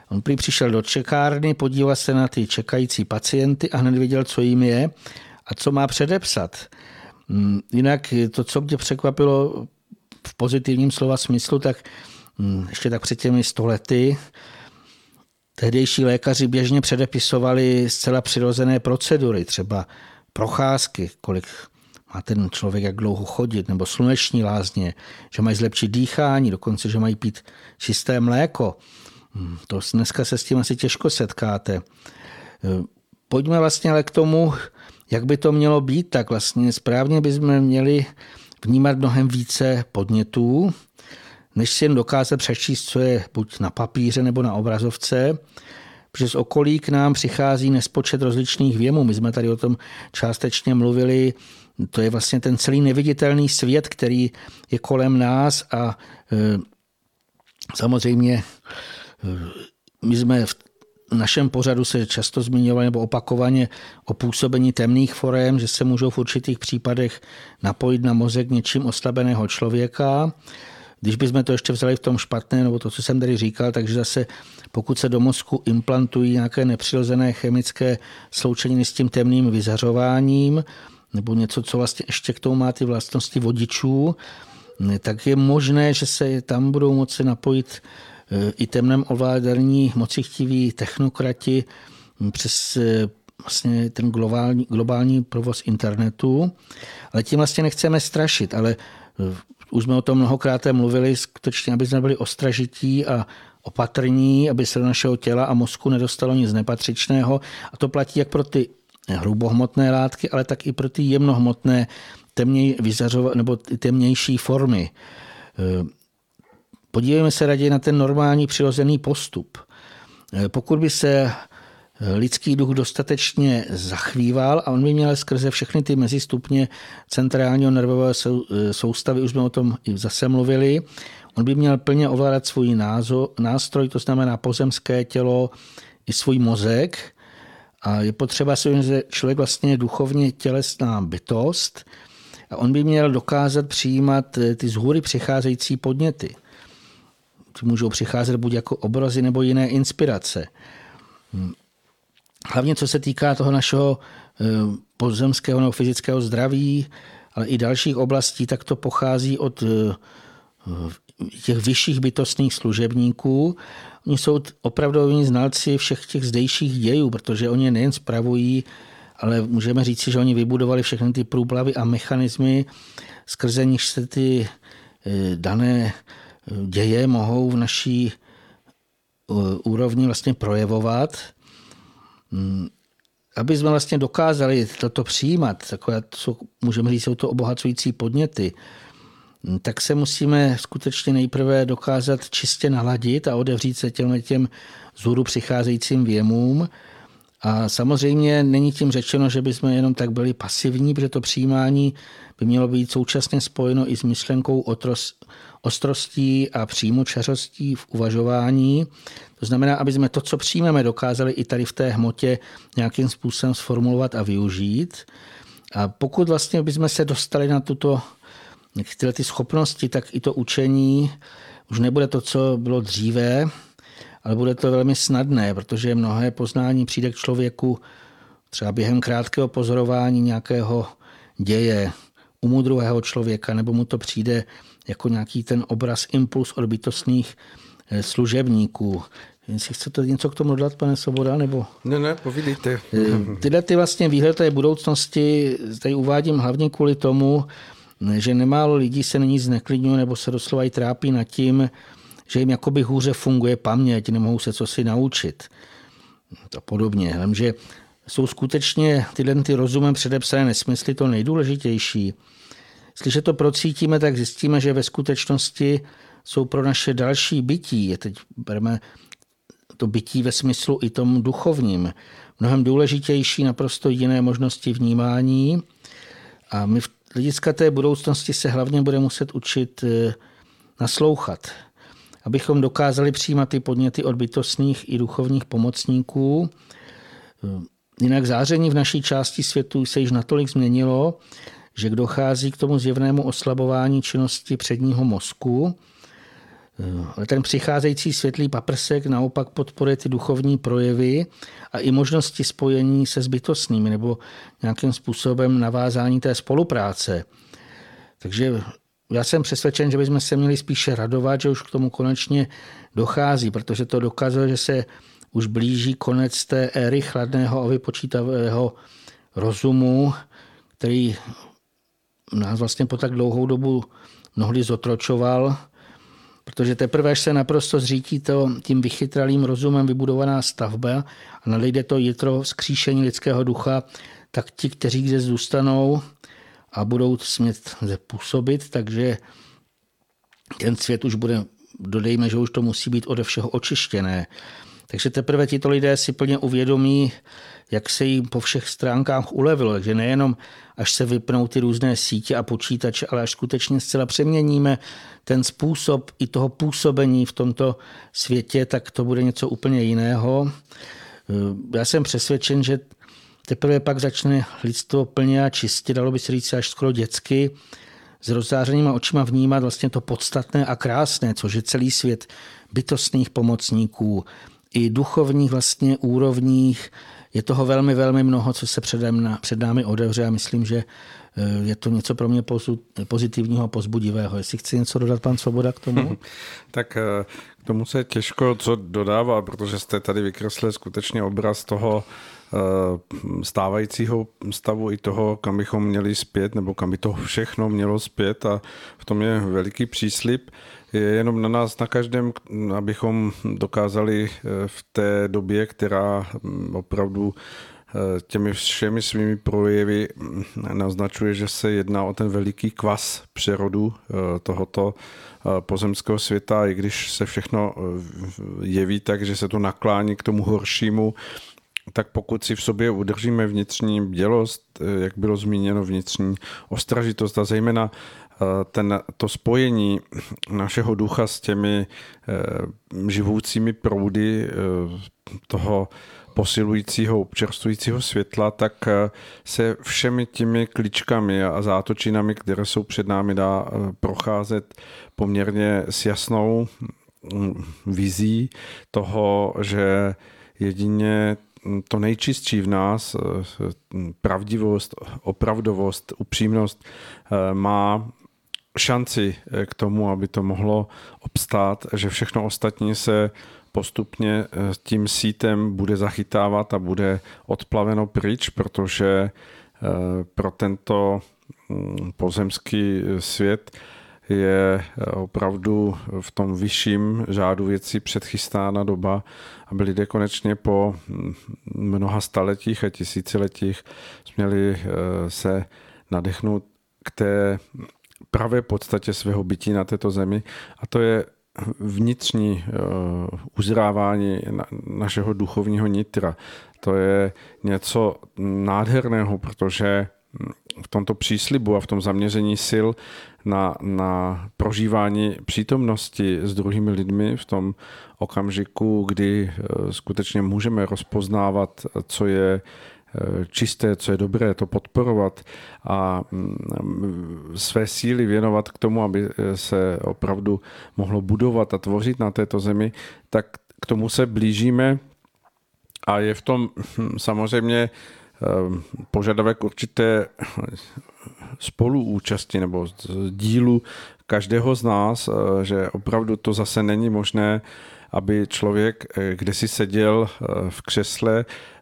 Speaker 2: On prý přišel do čekárny, podíval se na ty čekající pacienty a hned věděl, co jim je a co má předepsat. Hmm, jinak to, co mě překvapilo v pozitivním slova smyslu, tak hm, ještě tak před těmi stolety tehdejší lékaři běžně předepisovali zcela přirozené procedury, třeba procházky, kolik má ten člověk jak dlouho chodit, nebo sluneční lázně, že mají zlepšit dýchání, dokonce, že mají pít čisté mléko. Hm, to dneska se s tím asi těžko setkáte. Pojďme vlastně ale k tomu, jak by to mělo být, tak vlastně správně bychom měli vnímat mnohem více podnětů, než si jen dokázat přečíst, co je buď na papíře nebo na obrazovce, protože z okolí k nám přichází nespočet rozličných věmů. My jsme tady o tom částečně mluvili. To je vlastně ten celý neviditelný svět, který je kolem nás a e, samozřejmě e, my jsme v našem pořadu se často zmiňovali nebo opakovaně o působení temných forem, že se můžou v určitých případech napojit na mozek něčím oslabeného člověka. Když bychom to ještě vzali v tom špatné, nebo to, co jsem tady říkal, takže zase pokud se do mozku implantují nějaké nepřirozené chemické sloučeniny s tím temným vyzařováním, nebo něco, co vlastně ještě k tomu má ty vlastnosti vodičů, tak je možné, že se tam budou moci napojit i temnem ovládání mocichtiví technokrati přes eh, vlastně ten globální, globální provoz internetu, ale tím vlastně nechceme strašit, ale Už jsme o tom mnohokrát mluvili, skutečně, aby jsme byli ostražití a opatrní, aby se do našeho těla a mozku nedostalo nic nepatřičného. A to platí jak pro ty hrubohmotné látky, ale tak i pro ty jemnohmotné temněj, nebo temnější formy. Podívejme se raději na ten normální přirozený postup. Pokud by se lidský duch dostatečně zachvíval a on by měl skrze všechny ty mezistupně centrálního nervového soustavy, už jsme o tom i zase mluvili, on by měl plně ovládat svůj nástroj, to znamená pozemské tělo i svůj mozek. A je potřeba si že člověk vlastně je duchovně tělesná bytost a on by měl dokázat přijímat eh, ty z hůry přicházející podněty. Můžou přicházet buď jako obrazy nebo jiné inspirace. Hm. Hlavně co se týká toho našeho eh, pozemského nebo fyzického zdraví, ale i dalších oblastí, tak to pochází od eh, těch vyšších bytostných služebníků. Oni jsou opravdoví znalci všech těch zdejších dějů, protože oni nejen spravují, ale můžeme říci, že oni vybudovali všechny ty průplavy a mechanismy, skrze nich se ty eh, dané děje mohou v naší úrovni vlastně projevovat Mm, aby jsme vlastně dokázali toto přijímat, takové, jsou, můžeme říct, jsou to obohacující podněty, mm, tak se musíme skutečně nejprve dokázat čistě naladit a odevřít se těm, těm zhůru přicházejícím věmům. A samozřejmě není tím řečeno, že bychom jenom tak byli pasivní, protože to přijímání by mělo být současně spojeno i s myšlenkou otros, ostrostí a přímočařostí v uvažování. To znamená, aby jsme to, co přijmeme, dokázali i tady v té hmotě nějakým způsobem sformulovat a využít. A pokud vlastně bychom se dostali na tuto, tyhle ty schopnosti, tak i to učení už nebude to, co bylo dříve, ale bude to velmi snadné, protože mnohé poznání přijde k člověku třeba během krátkého pozorování nějakého děje, umu druhého člověka, nebo mu to přijde jako nějaký ten obraz, impuls od bytostných eh, služebníků. Jestli chcete něco k tomu dodat, pane Svoboda, nebo...
Speaker 1: Ne, ne, povídejte.
Speaker 2: Eh, tyhle ty vlastně výhledy budoucnosti tady uvádím hlavně kvůli tomu, že nemálo lidí se není zneklidňuje nebo se doslova i trápí nad tím, že jim jakoby hůře funguje paměť, nemohou se co si naučit. A podobně. Jenomže jsou skutečně tyhle ty rozumem předepsané nesmysly to nejdůležitější. Jestliže to procítíme, tak zjistíme, že ve skutečnosti jsou pro naše další bytí, teď bereme to bytí ve smyslu i tom duchovním, mnohem důležitější, naprosto jiné možnosti vnímání. A my v hlediska té budoucnosti se hlavně bude muset učit eh, naslouchat, abychom dokázali přijímat ty podněty od bytostných i duchovních pomocníků. Eh, jinak záření v naší části světu se již natolik změnilo, že dochází k tomu zjevnému oslabování činnosti předního mozku, ale ten přicházející světlý paprsek naopak podporuje ty duchovní projevy a i možnosti spojení se zbytostnými nebo nějakým způsobem navázání té spolupráce. Takže já jsem přesvědčen, že bychom se měli spíše radovat, že už k tomu konečně dochází, protože to dokazuje, že se už blíží konec té éry chladného a vypočítavého rozumu, který nás vlastně po tak dlouhou dobu mnohdy zotročoval, protože teprve, až se naprosto zřítí to tím vychytralým rozumem vybudovaná stavba a nadejde to jitro vzkříšení lidského ducha, tak ti, kteří zde zůstanou a budou smět působit, takže ten svět už bude, dodejme, že už to musí být ode všeho očištěné. Takže teprve tito lidé si plně uvědomí, jak se jim po všech stránkách ulevilo. Takže nejenom, až se vypnou ty různé sítě a počítače, ale až skutečně zcela přeměníme ten způsob i toho působení v tomto světě, tak to bude něco úplně jiného. Já jsem přesvědčen, že teprve pak začne lidstvo plně a čistě, dalo by se říct až skoro dětsky, s rozzářenýma očima vnímat vlastně to podstatné a krásné, což je celý svět bytostných pomocníků, i duchovních vlastně úrovních. Je toho velmi, velmi mnoho, co se před, před námi odevře a myslím, že je to něco pro mě pozitivního a pozbudivého. Jestli chci něco dodat, pan Svoboda, k tomu?
Speaker 1: tak eh, k tomu se těžko co dodává, protože jste tady vykreslili skutečně obraz toho eh, stávajícího stavu i toho, kam bychom měli zpět, nebo kam by to všechno mělo zpět a v tom je veliký příslip. Je jenom na nás, na každém, abychom dokázali v té době, která hm, opravdu Eh, těmi všemi svými projevy mm, naznačuje, že se jedná o ten veliký kvas přerodu eh, tohoto eh, pozemského světa, i když se všechno jeví tak, že se to naklání k tomu horšímu, tak pokud si v sobě udržíme vnitřní bdělost, jak bylo zmíněno, vnitřní ostražitost a zejména ten, to spojení našeho ducha s těmi živoucími proudy toho posilujícího, občerstvujícího světla, tak eh, se všemi těmi kličkami a zátočinami, které jsou před námi, dá eh, procházet poměrně s jasnou mm, vizí toho, že jedině to nejčistší v nás, eh, pravdivost, opravdovost, upřímnost, má šanci k tomu, aby to mohlo obstát, že všechno ostatní se postupně eh, tím sítem bude zachytávat a bude odplaveno pryč, protože eh, pro tento mm, pozemský svět je eh, opravdu v tom vyšším řádu věcí předchystána doba, aby lidé konečně po mm, mnoha staletích a tisíciletích směli se nadechnout k té pravé podstatě svého bytí na této zemi a to je vnitřní uh, uzrávání na, našeho duchovního nitra. To je něco nádherného, protože v tomto příslibu a v tom zaměření sil na, na prožívání přítomnosti s druhými lidmi v tom okamžiku, kdy uh, skutečně můžeme rozpoznávat, co je Eh, čisté, co je dobré, to podporovat a mm, své síly věnovat k tomu, aby eh, se opravdu mohlo budovat a tvořit na této zemi, tak k tomu se blížíme. A je v tom hm, samozřejmě eh, požadavek určité spoluúčasti nebo dílu každého z nás, že opravdu to zase není možné, aby člověk kde si seděl v křesle Eh,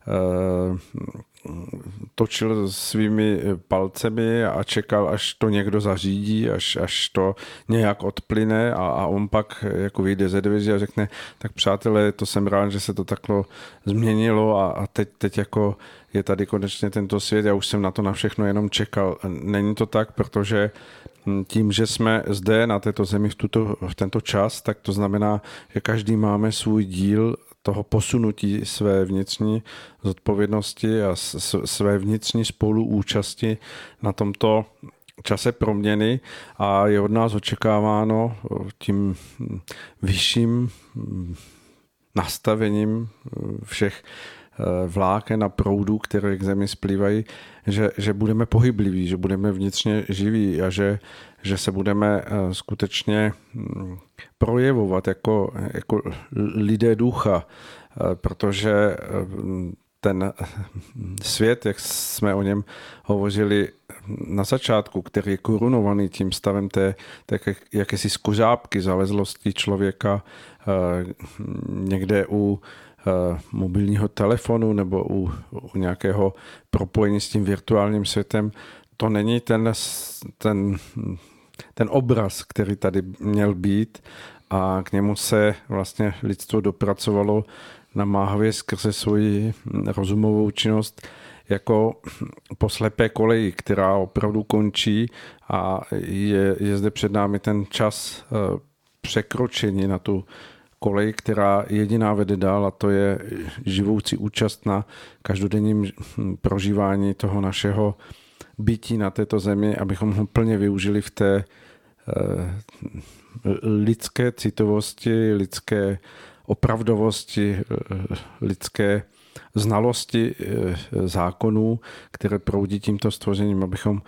Speaker 1: točil svými palcemi a čekal, až to někdo zařídí, až, až to nějak odplyne a, a on pak jako vyjde ze dveří a řekne, tak přátelé, to jsem rád, že se to takhle změnilo a, a teď, teď jako je tady konečně tento svět, já už jsem na to na všechno jenom čekal. Není to tak, protože tím, že jsme zde na této zemi v, tuto, v tento čas, tak to znamená, že každý máme svůj díl toho posunutí své vnitřní zodpovědnosti a své vnitřní spoluúčasti na tomto čase proměny. A je od nás očekáváno tím vyšším nastavením všech Eh, vláken a proudů, které k zemi splývají, že, že budeme pohybliví, že budeme vnitřně živí a že, že se budeme eh, skutečně hm, projevovat jako, jako lidé ducha, eh, protože ten svět, jak jsme o něm hovořili na začátku, který je korunovaný tím stavem té, té jakési skořápky zalezlosti člověka někde u Eh, mobilního telefonu nebo u, u nějakého propojení s tím virtuálním světem, to není ten, ten, ten obraz, který tady měl být a k němu se vlastně lidstvo dopracovalo namáhavě skrze svoji rozumovou činnost jako po slepé koleji, která opravdu končí a je, je zde před námi ten čas eh, překročení na tu kolej, která jediná vede dál a to je živoucí účast na každodenním prožívání toho našeho bytí na této zemi, abychom ho plně využili v té eh, lidské citovosti, lidské opravdovosti, eh, lidské znalosti eh, zákonů, které proudí tímto stvořením, abychom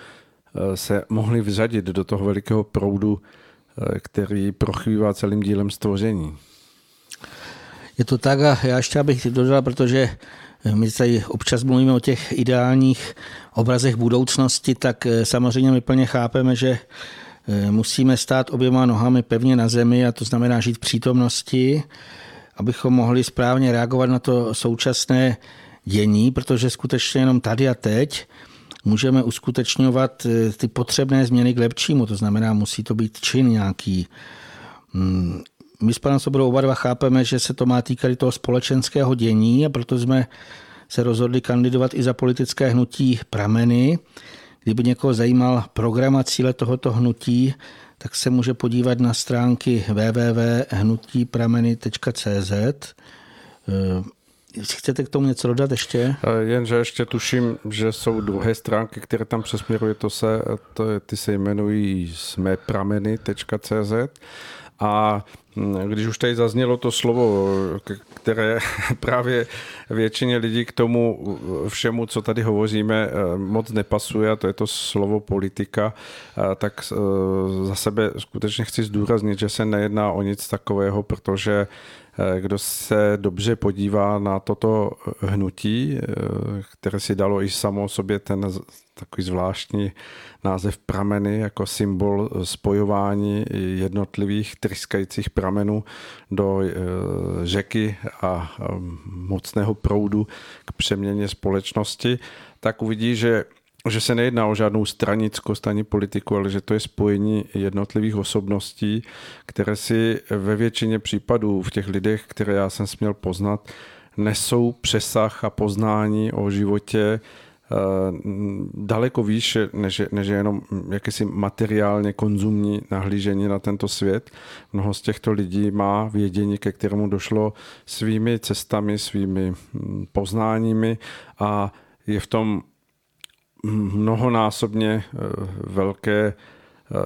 Speaker 1: se mohli vzadit do toho velikého proudu, který prochývá celým dílem stvoření.
Speaker 2: Je to tak a já ještě bych dodal, protože my tady občas mluvíme o těch ideálních obrazech budoucnosti, tak samozřejmě my plně chápeme, že musíme stát oběma nohami pevně na zemi a to znamená žít v přítomnosti, abychom mohli správně reagovat na to současné dění, protože skutečně jenom tady a teď můžeme uskutečňovat eh, ty potřebné změny k lepšímu. To znamená, musí to být čin nějaký. My s panem Sobodou oba dva chápeme, že se to má týkat toho společenského dění a proto jsme se rozhodli kandidovat i za politické hnutí Prameny. Kdyby někoho zajímal program a cíle tohoto hnutí, tak se může podívat na stránky www.hnutiprameny.cz. Chcete k tomu něco dodat ještě?
Speaker 1: Jenže ještě tuším, že jsou druhé stránky, které tam přesměruje, to se, to, ty se jmenují smeprameny.cz a když už tady zaznělo to slovo, které právě většině lidí k tomu všemu, co tady hovoříme, eh, moc nepasuje, a to je to slovo politika, eh, tak eh, za sebe skutečně chci zdůraznit, že se nejedná o nic takového, protože kdo se dobře podívá na toto hnutí, které si dalo i samo sobě ten takový zvláštní název prameny jako symbol spojování jednotlivých tryskajících pramenů do e, řeky a mocného proudu k přeměně společnosti, tak uvidí, že že se nejedná o žádnou stranickost ani politiku, ale že to je spojení jednotlivých osobností, které si ve většině případů v těch lidech, které já jsem směl poznat, nesou přesah a poznání o životě Eh, daleko výš, než, než jenom jakési materiálně konzumní nahlížení na tento svět. Mnoho z těchto lidí má vědění, ke kterému došlo svými cestami, svými hm, poznáními a je v tom mnohonásobně eh, velké eh,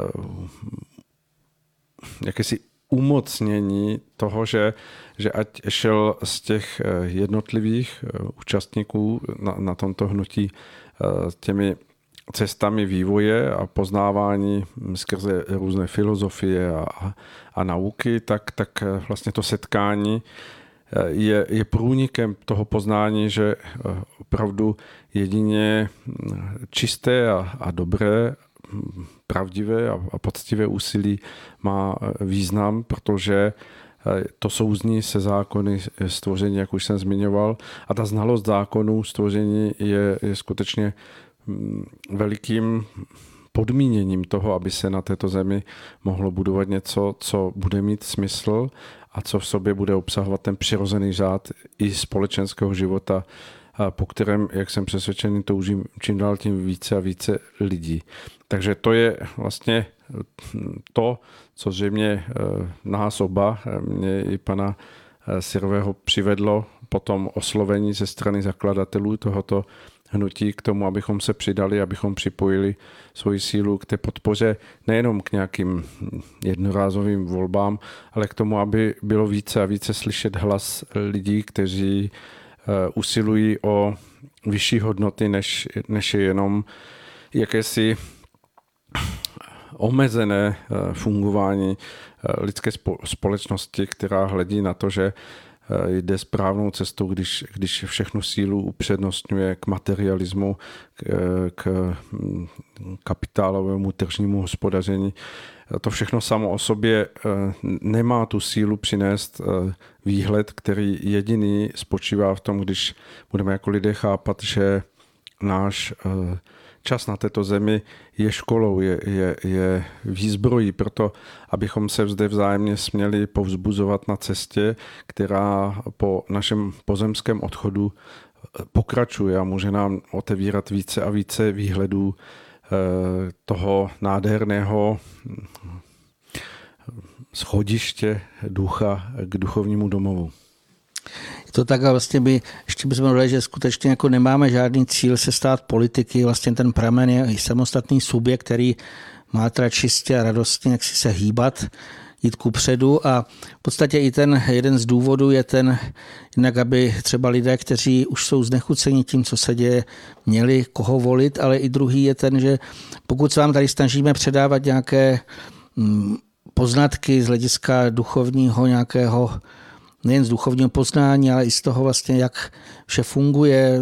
Speaker 1: jakési umocnění toho, že, že ať šel z těch eh, jednotlivých eh, účastníků na, na tomto hnutí eh, těmi cestami vývoje a poznávání skrze různé filozofie a, a nauky, tak, tak vlastně to setkání je, je průnikem toho poznání, že opravdu jedině čisté a, a dobré pravdivé a poctivé úsilí má význam, protože to souzní se zákony stvoření, jak už jsem zmiňoval. A ta znalost zákonů stvoření je, je skutečně mm, velikým podmíněním toho, aby se na této zemi mohlo budovat něco, co bude mít smysl a co v sobě bude obsahovat ten přirozený řád i společenského života, po kterém, jak jsem přesvědčený, toužím čím dál tím více a více lidí. Takže to je vlastně to, co zřejmě eh, nás oba, eh, mě i pana eh, Sirového přivedlo po tom oslovení ze strany zakladatelů tohoto hnutí k tomu, abychom se přidali, abychom připojili svoji sílu k té podpoře nejenom k nějakým jednorázovým volbám, ale k tomu, aby bylo více a více slyšet hlas lidí, kteří usilují o vyšší hodnoty, než, než je jenom jakési omezené eh, fungování eh, lidské společnosti, která hledí na to, že eh, jde správnou cestou, když, když všechnu sílu upřednostňuje k materialismu, k, hm, kapitálovému tržnímu hospodaření. To všechno samo o sobě nemá tu sílu přinést výhled, který jediný spočívá v tom, když budeme jako lidé chápat, že náš čas na této zemi je školou, je, je, je výzbrojí pro to, abychom se zde vzájemně směli povzbuzovat na cestě, která po našem pozemském odchodu eh, pokračuje a může nám otevírat více a více výhledů eh, toho nádherného hm, schodiště ducha k duchovnímu domovu.
Speaker 2: Je to tak a vlastně by, ještě bychom dodali, že skutečně jako nemáme žádný cíl se stát politiky, vlastně ten pramen je samostatný subjekt, který má teda čistě a radostně jak si se hýbat, jít ku předu a v podstatě i ten jeden z důvodů je ten, jinak aby třeba lidé, kteří už jsou znechuceni tím, co se děje, měli koho volit, ale i druhý je ten, že pokud se vám tady snažíme předávat nějaké mm, poznatky z hlediska duchovního nějakého nejen z duchovního poznání, ale i z toho vlastně, jak vše funguje,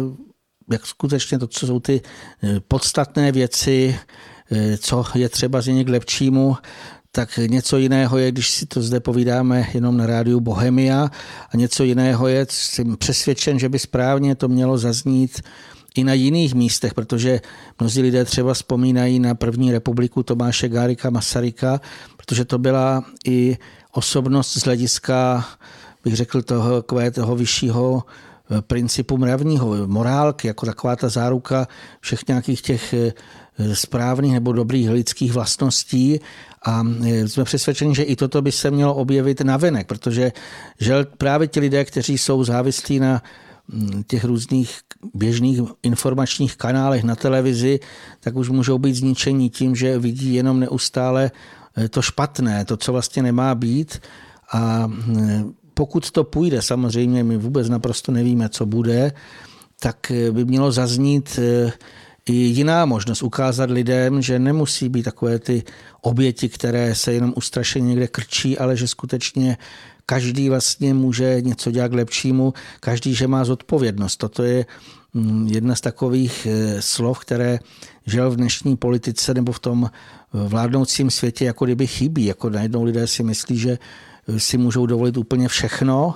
Speaker 2: jak skutečně to, co jsou ty eh, podstatné věci, eh, co je třeba změnit k lepšímu, tak něco jiného je, když si to zde povídáme jenom na rádiu Bohemia a něco jiného je, jsem přesvědčen, že by správně to mělo zaznít i na jiných místech, protože mnozí lidé třeba vzpomínají na první republiku Tomáše Gárika Masaryka, protože to byla i osobnost z hlediska, bych řekl, toho, toho vyššího eh, principu mravního, morálky, jako taková ta záruka všech nějakých těch eh, správných nebo dobrých lidských vlastností a eh, jsme přesvědčeni, že i toto by se mělo objevit na venek, protože žel právě ti lidé, kteří jsou závislí na mm, těch různých běžných informačních kanálech na televizi, tak už můžou být zničení tím, že vidí jenom neustále Eh, to špatné, to, co vlastně nemá být. A eh, pokud to půjde, samozřejmě my vůbec naprosto nevíme, co bude, tak eh, by mělo zaznít i jiná možnost ukázat lidem, že nemusí být takové ty oběti, které se jenom ustrašeně někde krčí, ale že skutečně každý vlastně může něco dělat k lepšímu, každý, že má zodpovědnost. Toto je mm, jedna z takových slov, které žel v dnešní politice nebo v tom vládnoucím světě jako kdyby chybí. Jako najednou lidé si myslí, že si můžou dovolit úplně všechno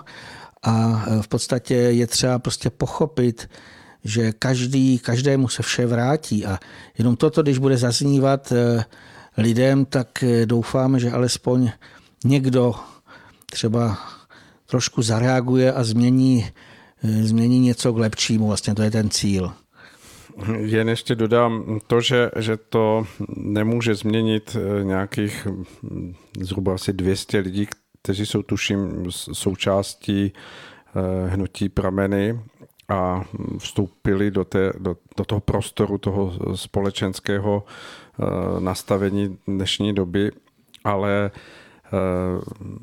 Speaker 2: a v podstatě je třeba prostě pochopit, že každý, každému se vše vrátí a jenom toto, když bude zaznívat eh, lidem, tak eh, doufáme, že alespoň někdo třeba trošku zareaguje a změní, změní něco k lepšímu. Vlastně to je ten cíl.
Speaker 1: Jen ještě dodám to, že, že to nemůže změnit nějakých hm, zhruba asi 200 lidí, kteří jsou tuším součástí eh, hnutí prameny a vstoupili do, té, do, do toho prostoru toho společenského eh, nastavení dnešní doby, ale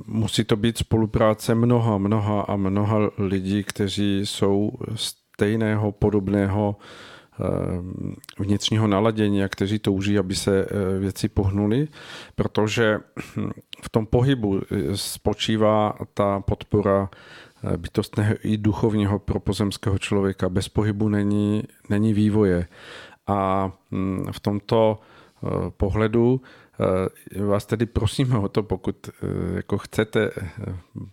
Speaker 1: musí to být spolupráce mnoha, mnoha a mnoha lidí, kteří jsou stejného, podobného Eh, vnitřního naladění a kteří touží, aby se eh, věci pohnuly, protože v tom pohybu eh, spočívá ta podpora bytostného i duchovního pro pozemského člověka. Bez pohybu není, není vývoje. A hm, v tomto pohledu Eh, vás tedy prosíme o to, pokud eh, jako chcete eh,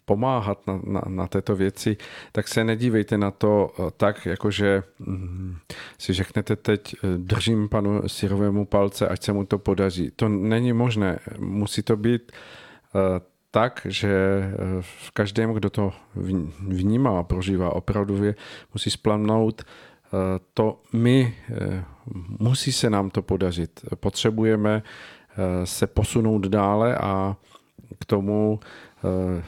Speaker 1: pomáhat na, na, na této věci, tak se nedívejte na to tak, jakože mm, si řeknete teď, držím panu Sirovému palce, ať se mu to podaří. To není možné. Musí to být tak, že v každém, kdo to vnímá a prožívá opravdu, musí splamnout to my, musí se nám to podařit. Potřebujeme Eh, se posunout dále a k tomu eh,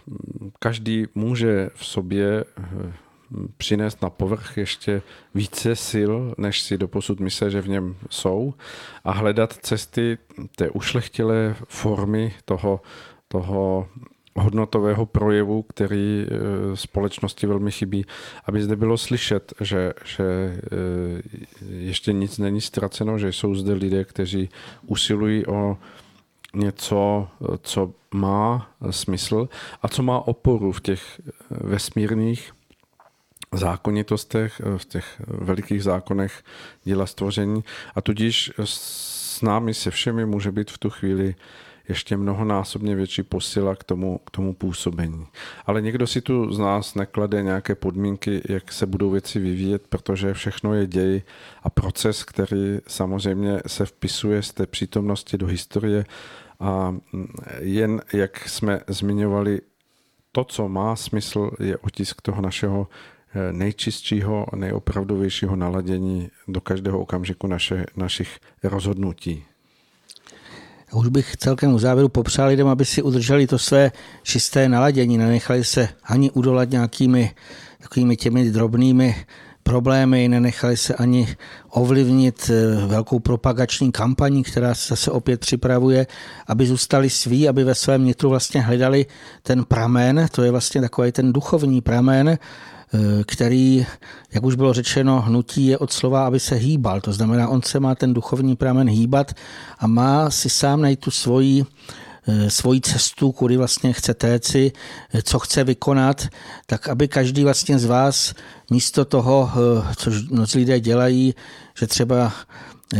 Speaker 1: každý může v sobě eh, přinést na povrch ještě více sil, než si doposud myslel, že v něm jsou a hledat cesty té ušlechtilé formy toho, toho hodnotového projevu, který společnosti velmi chybí, aby zde bylo slyšet, že, že ještě nic není ztraceno, že jsou zde lidé, kteří usilují o něco, co má smysl a co má oporu v těch vesmírných zákonitostech, v těch velikých zákonech díla stvoření. A tudíž s námi se všemi může být v tu chvíli ještě mnohonásobně větší posila k tomu, k tomu působení. Ale někdo si tu z nás neklade nějaké podmínky, jak se budou věci vyvíjet, protože všechno je děj a proces, který samozřejmě se vpisuje z té přítomnosti do historie a jen, jak jsme zmiňovali, to, co má smysl, je otisk toho našeho eh, nejčistšího, nejopravdovějšího naladění do každého okamžiku naše, našich rozhodnutí.
Speaker 2: Už bych celkem u závěru popřál lidem, aby si udrželi to své čisté naladění, nenechali se ani udolat nějakými takovými těmi drobnými problémy, nenechali se ani ovlivnit eh, velkou propagační kampaní, která se zase opět připravuje, aby zůstali sví, aby ve svém nitru vlastně hledali ten pramen, to je vlastně takový ten duchovní pramen, který, jak už bylo řečeno, hnutí je od slova, aby se hýbal. To znamená, on se má ten duchovní pramen hýbat a má si sám najít tu svoji svoji cestu, kudy vlastně chce téci, co chce vykonat, tak aby každý vlastně z vás místo toho, což mnozí lidé dělají, že třeba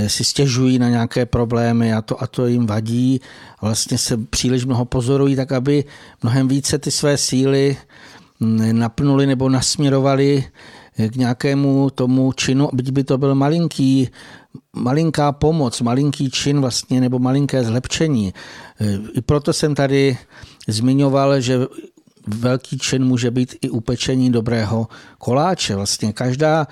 Speaker 2: si stěžují na nějaké problémy a to, a to jim vadí, vlastně se příliš mnoho pozorují, tak aby mnohem více ty své síly napnuli nebo nasměrovali k nějakému tomu činu, byť by to byl malinký, malinká pomoc, malinký čin vlastně, nebo malinké zlepšení. I proto jsem tady zmiňoval, že velký čin může být i upečení dobrého koláče. Vlastně každá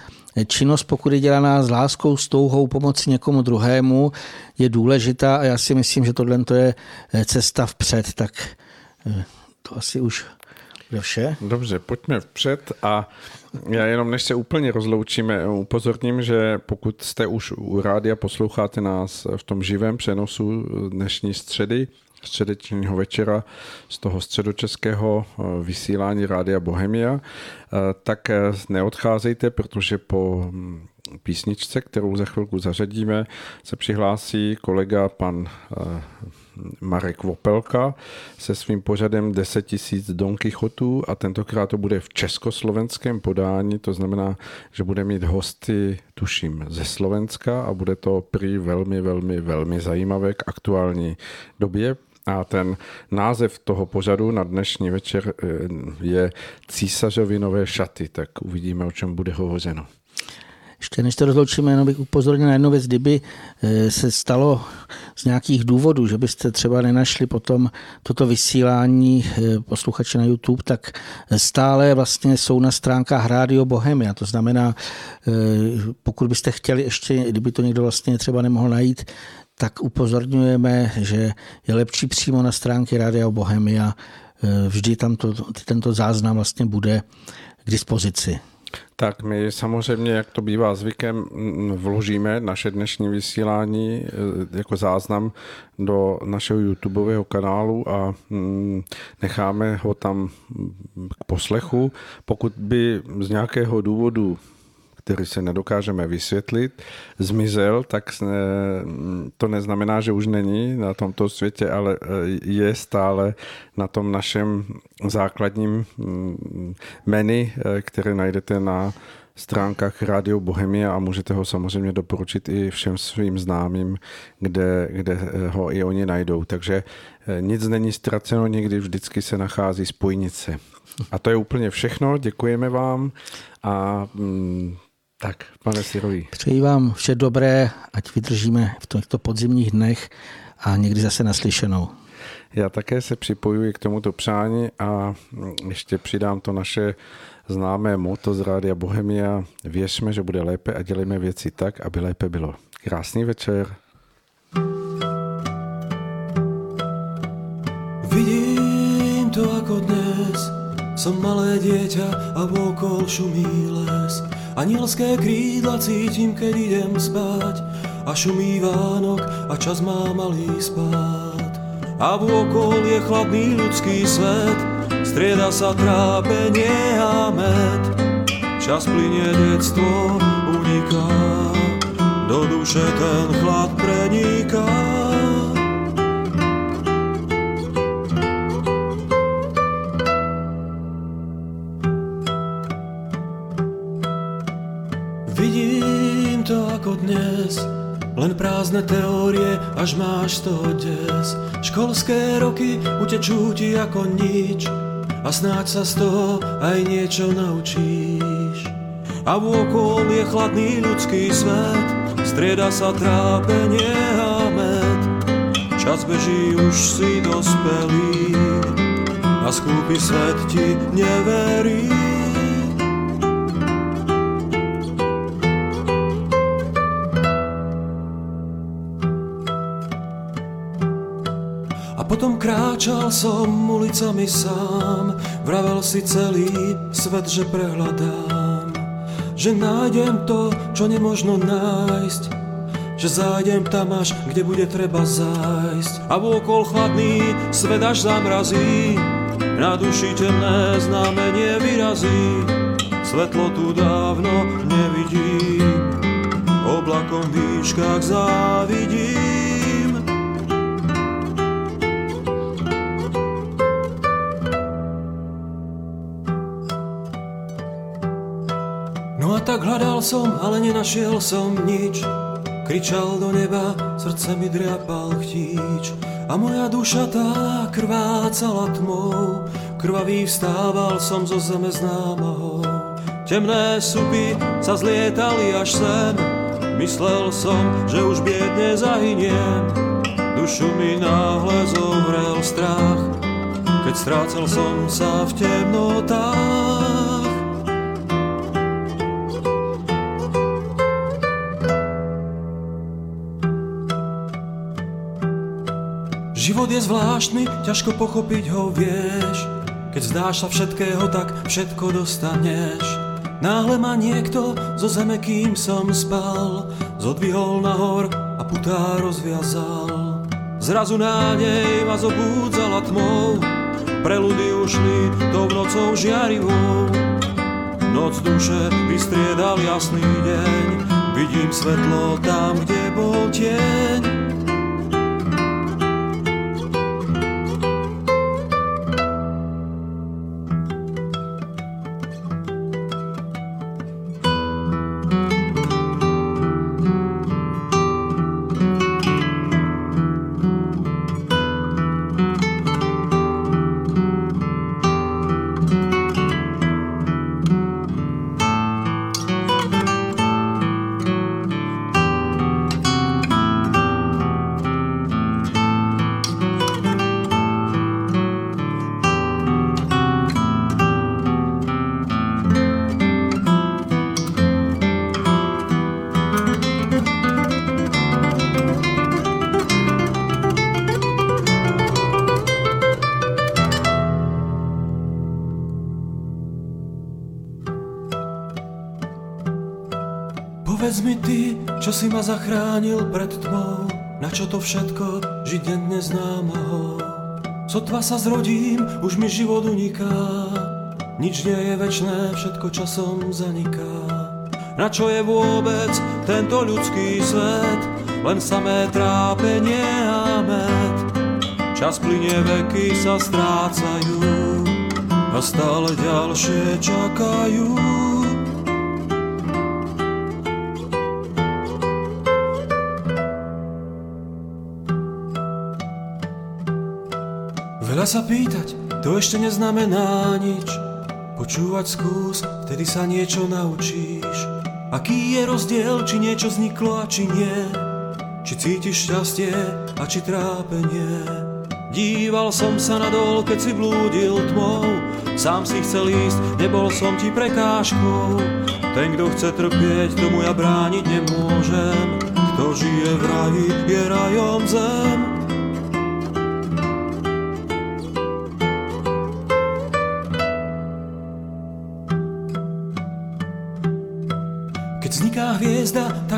Speaker 2: činnost, pokud je dělaná s láskou, s touhou pomoci někomu druhému, je důležitá a já si myslím, že tohle je cesta vpřed. Tak to asi už vše.
Speaker 1: Dobře, pojďme vpřed a já jenom než se úplně rozloučíme, upozorním, že pokud jste už u rádia, posloucháte nás v tom živém přenosu dnešní středy, středečního večera z toho středočeského eh, vysílání Rádia Bohemia, eh, tak eh, neodcházejte, protože po hm, písničce, kterou za chvilku zařadíme, se přihlásí kolega pan Marek Vopelka se svým pořadem 10 tisíc Don Quixotů a tentokrát to bude v československém podání, to znamená, že bude mít hosty, tuším, ze Slovenska a bude to prý velmi, velmi, velmi zajímavé k aktuální době, a ten název toho pořadu na dnešní večer eh, je Císařovi nové šaty, tak uvidíme, o čem bude hovořeno.
Speaker 2: Ještě než to rozloučíme, jenom bych upozornil na jednu věc, kdyby eh, se stalo z nějakých důvodů, že byste třeba nenašli potom toto vysílání eh, posluchače na YouTube, tak stále vlastně jsou na stránkách Rádio Bohemia. To znamená, pokud byste chtěli ještě, kdyby to někdo vlastně třeba nemohl najít, tak upozorňujeme, že je lepší přímo na stránky Rádia Bohemia. Vždy tam to, tento záznam vlastně bude k dispozici.
Speaker 1: Tak my samozřejmě, jak to bývá zvykem, vložíme naše dnešní vysílání e, jako záznam do našeho YouTubeového kanálu a necháme ho tam k poslechu. Pokud by z nějakého důvodu který se nedokážeme vysvětlit, zmizel, tak to neznamená, že už není na tomto světě, ale e, je stále na tom našem základním mm, menu, e, které najdete na stránkách Radio Bohemia a můžete ho samozřejmě doporučit i všem svým známým, kde, kde ho i oni najdou. Takže nic není ztraceno, nikdy vždycky se nachází spojnice. A to je úplně všechno, děkujeme vám a mm, tak, pane Sirový.
Speaker 2: Přeji vám vše dobré, ať vydržíme v těchto podzimních dnech a někdy zase naslyšenou.
Speaker 1: Já také se připojuji k tomuto přání a ještě přidám to naše známé moto z Rádia Bohemia. Věřme, že bude lépe a dělejme věci tak, aby lépe bylo. Krásný večer.
Speaker 3: Vidím to ako dnes, som malé dieťa a vôkol šumí les. Anielské krídla cítim, keď idem spať a šumí Vánok a čas má malý spát. A vôkol je chladný ľudský svet, strieda sa trápenie a med. Čas plinie, detstvo uniká, do duše ten chlad preniká. Len prázdne teórie, až máš to des. Školské roky utečú ti ako nič a snáď sa z toho aj niečo naučíš. A vôkol je chladný ľudský svet, strieda sa trápenie a med. Čas beží, už si dospelý a skúpi svet ti neverí. Potom kráčal som ulicami sám, vravel si celý svet, že prehľadám. Že nájdem to, čo nemožno nájsť, že zájdem tam až, kde bude treba zájsť. A vôkol chladný svet až zamrazí, na duši temné znamenie vyrazí. Svetlo tu dávno nevidím, oblakom výškach závidím. Hľadal som, ale nenašiel som nič. Kričal do neba, srdce mi driapal chtíč. A moja duša tá krvácala tmou, krvavý vstával som zo zeme známou. Temné supy sa zlietali až sem, myslel som, že už biedne zahyniem. Dušu mi náhle zovrel strach, keď strácel som sa v temnotách. Život je zvláštny, ťažko pochopiť ho vieš. Keď zdáš sa všetkého, tak všetko dostaneš. Náhle ma niekto zo zeme, kým som spal, zodvihol nahor a putá rozviazal. Zrazu nádej ma zobúdzala tmou, preludy ušli tou nocou žiarivou. Noc duše vystriedal jasný deň, vidím svetlo tam, kde bol tieň. Zachránil pred tmou, na čo to všetko, žiť denne známaho. Sotva sa zrodím, už mi život uniká, nič nie je večné, všetko časom zaniká. Na čo je vôbec tento ľudský svet, len samé trápenie a med. Čas plinie, veky sa strácajú a stále ďalšie čakajú. Sa pýtať, to ešte neznamená nič. Počúvať skús, vtedy sa niečo naučíš. Aký je rozdiel, či niečo vzniklo a či nie? Či cítiš šťastie a či trápenie? Díval som sa nadol, keď si blúdil tmou. Sám si chcel ísť, nebol som ti prekážkou. Ten, kto chce trpieť, tomu ja brániť nemôžem. Kto žije v raji, je rajom zem.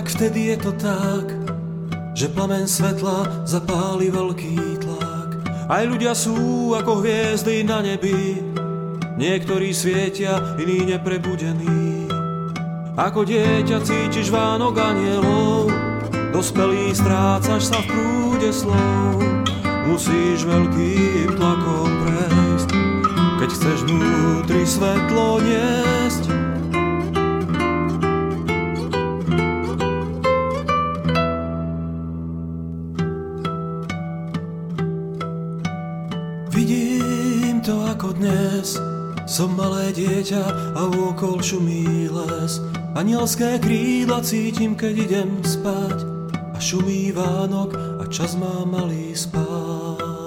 Speaker 3: Tak vtedy je to tak, že plamen svetla zapáli veľký tlak. Aj ľudia sú ako hviezdy na nebi, niektorí svietia, iní neprebudení. Ako dieťa cítiš vánok anielov, dospelý strácaš sa v prúde slov. Musíš veľkým tlakom prejsť, keď chceš vnútri svetlo niesť. Dieťa a okol šumí les. Anielské krídla cítim, keď idem spať. A šumí Vánok a čas má malý spát.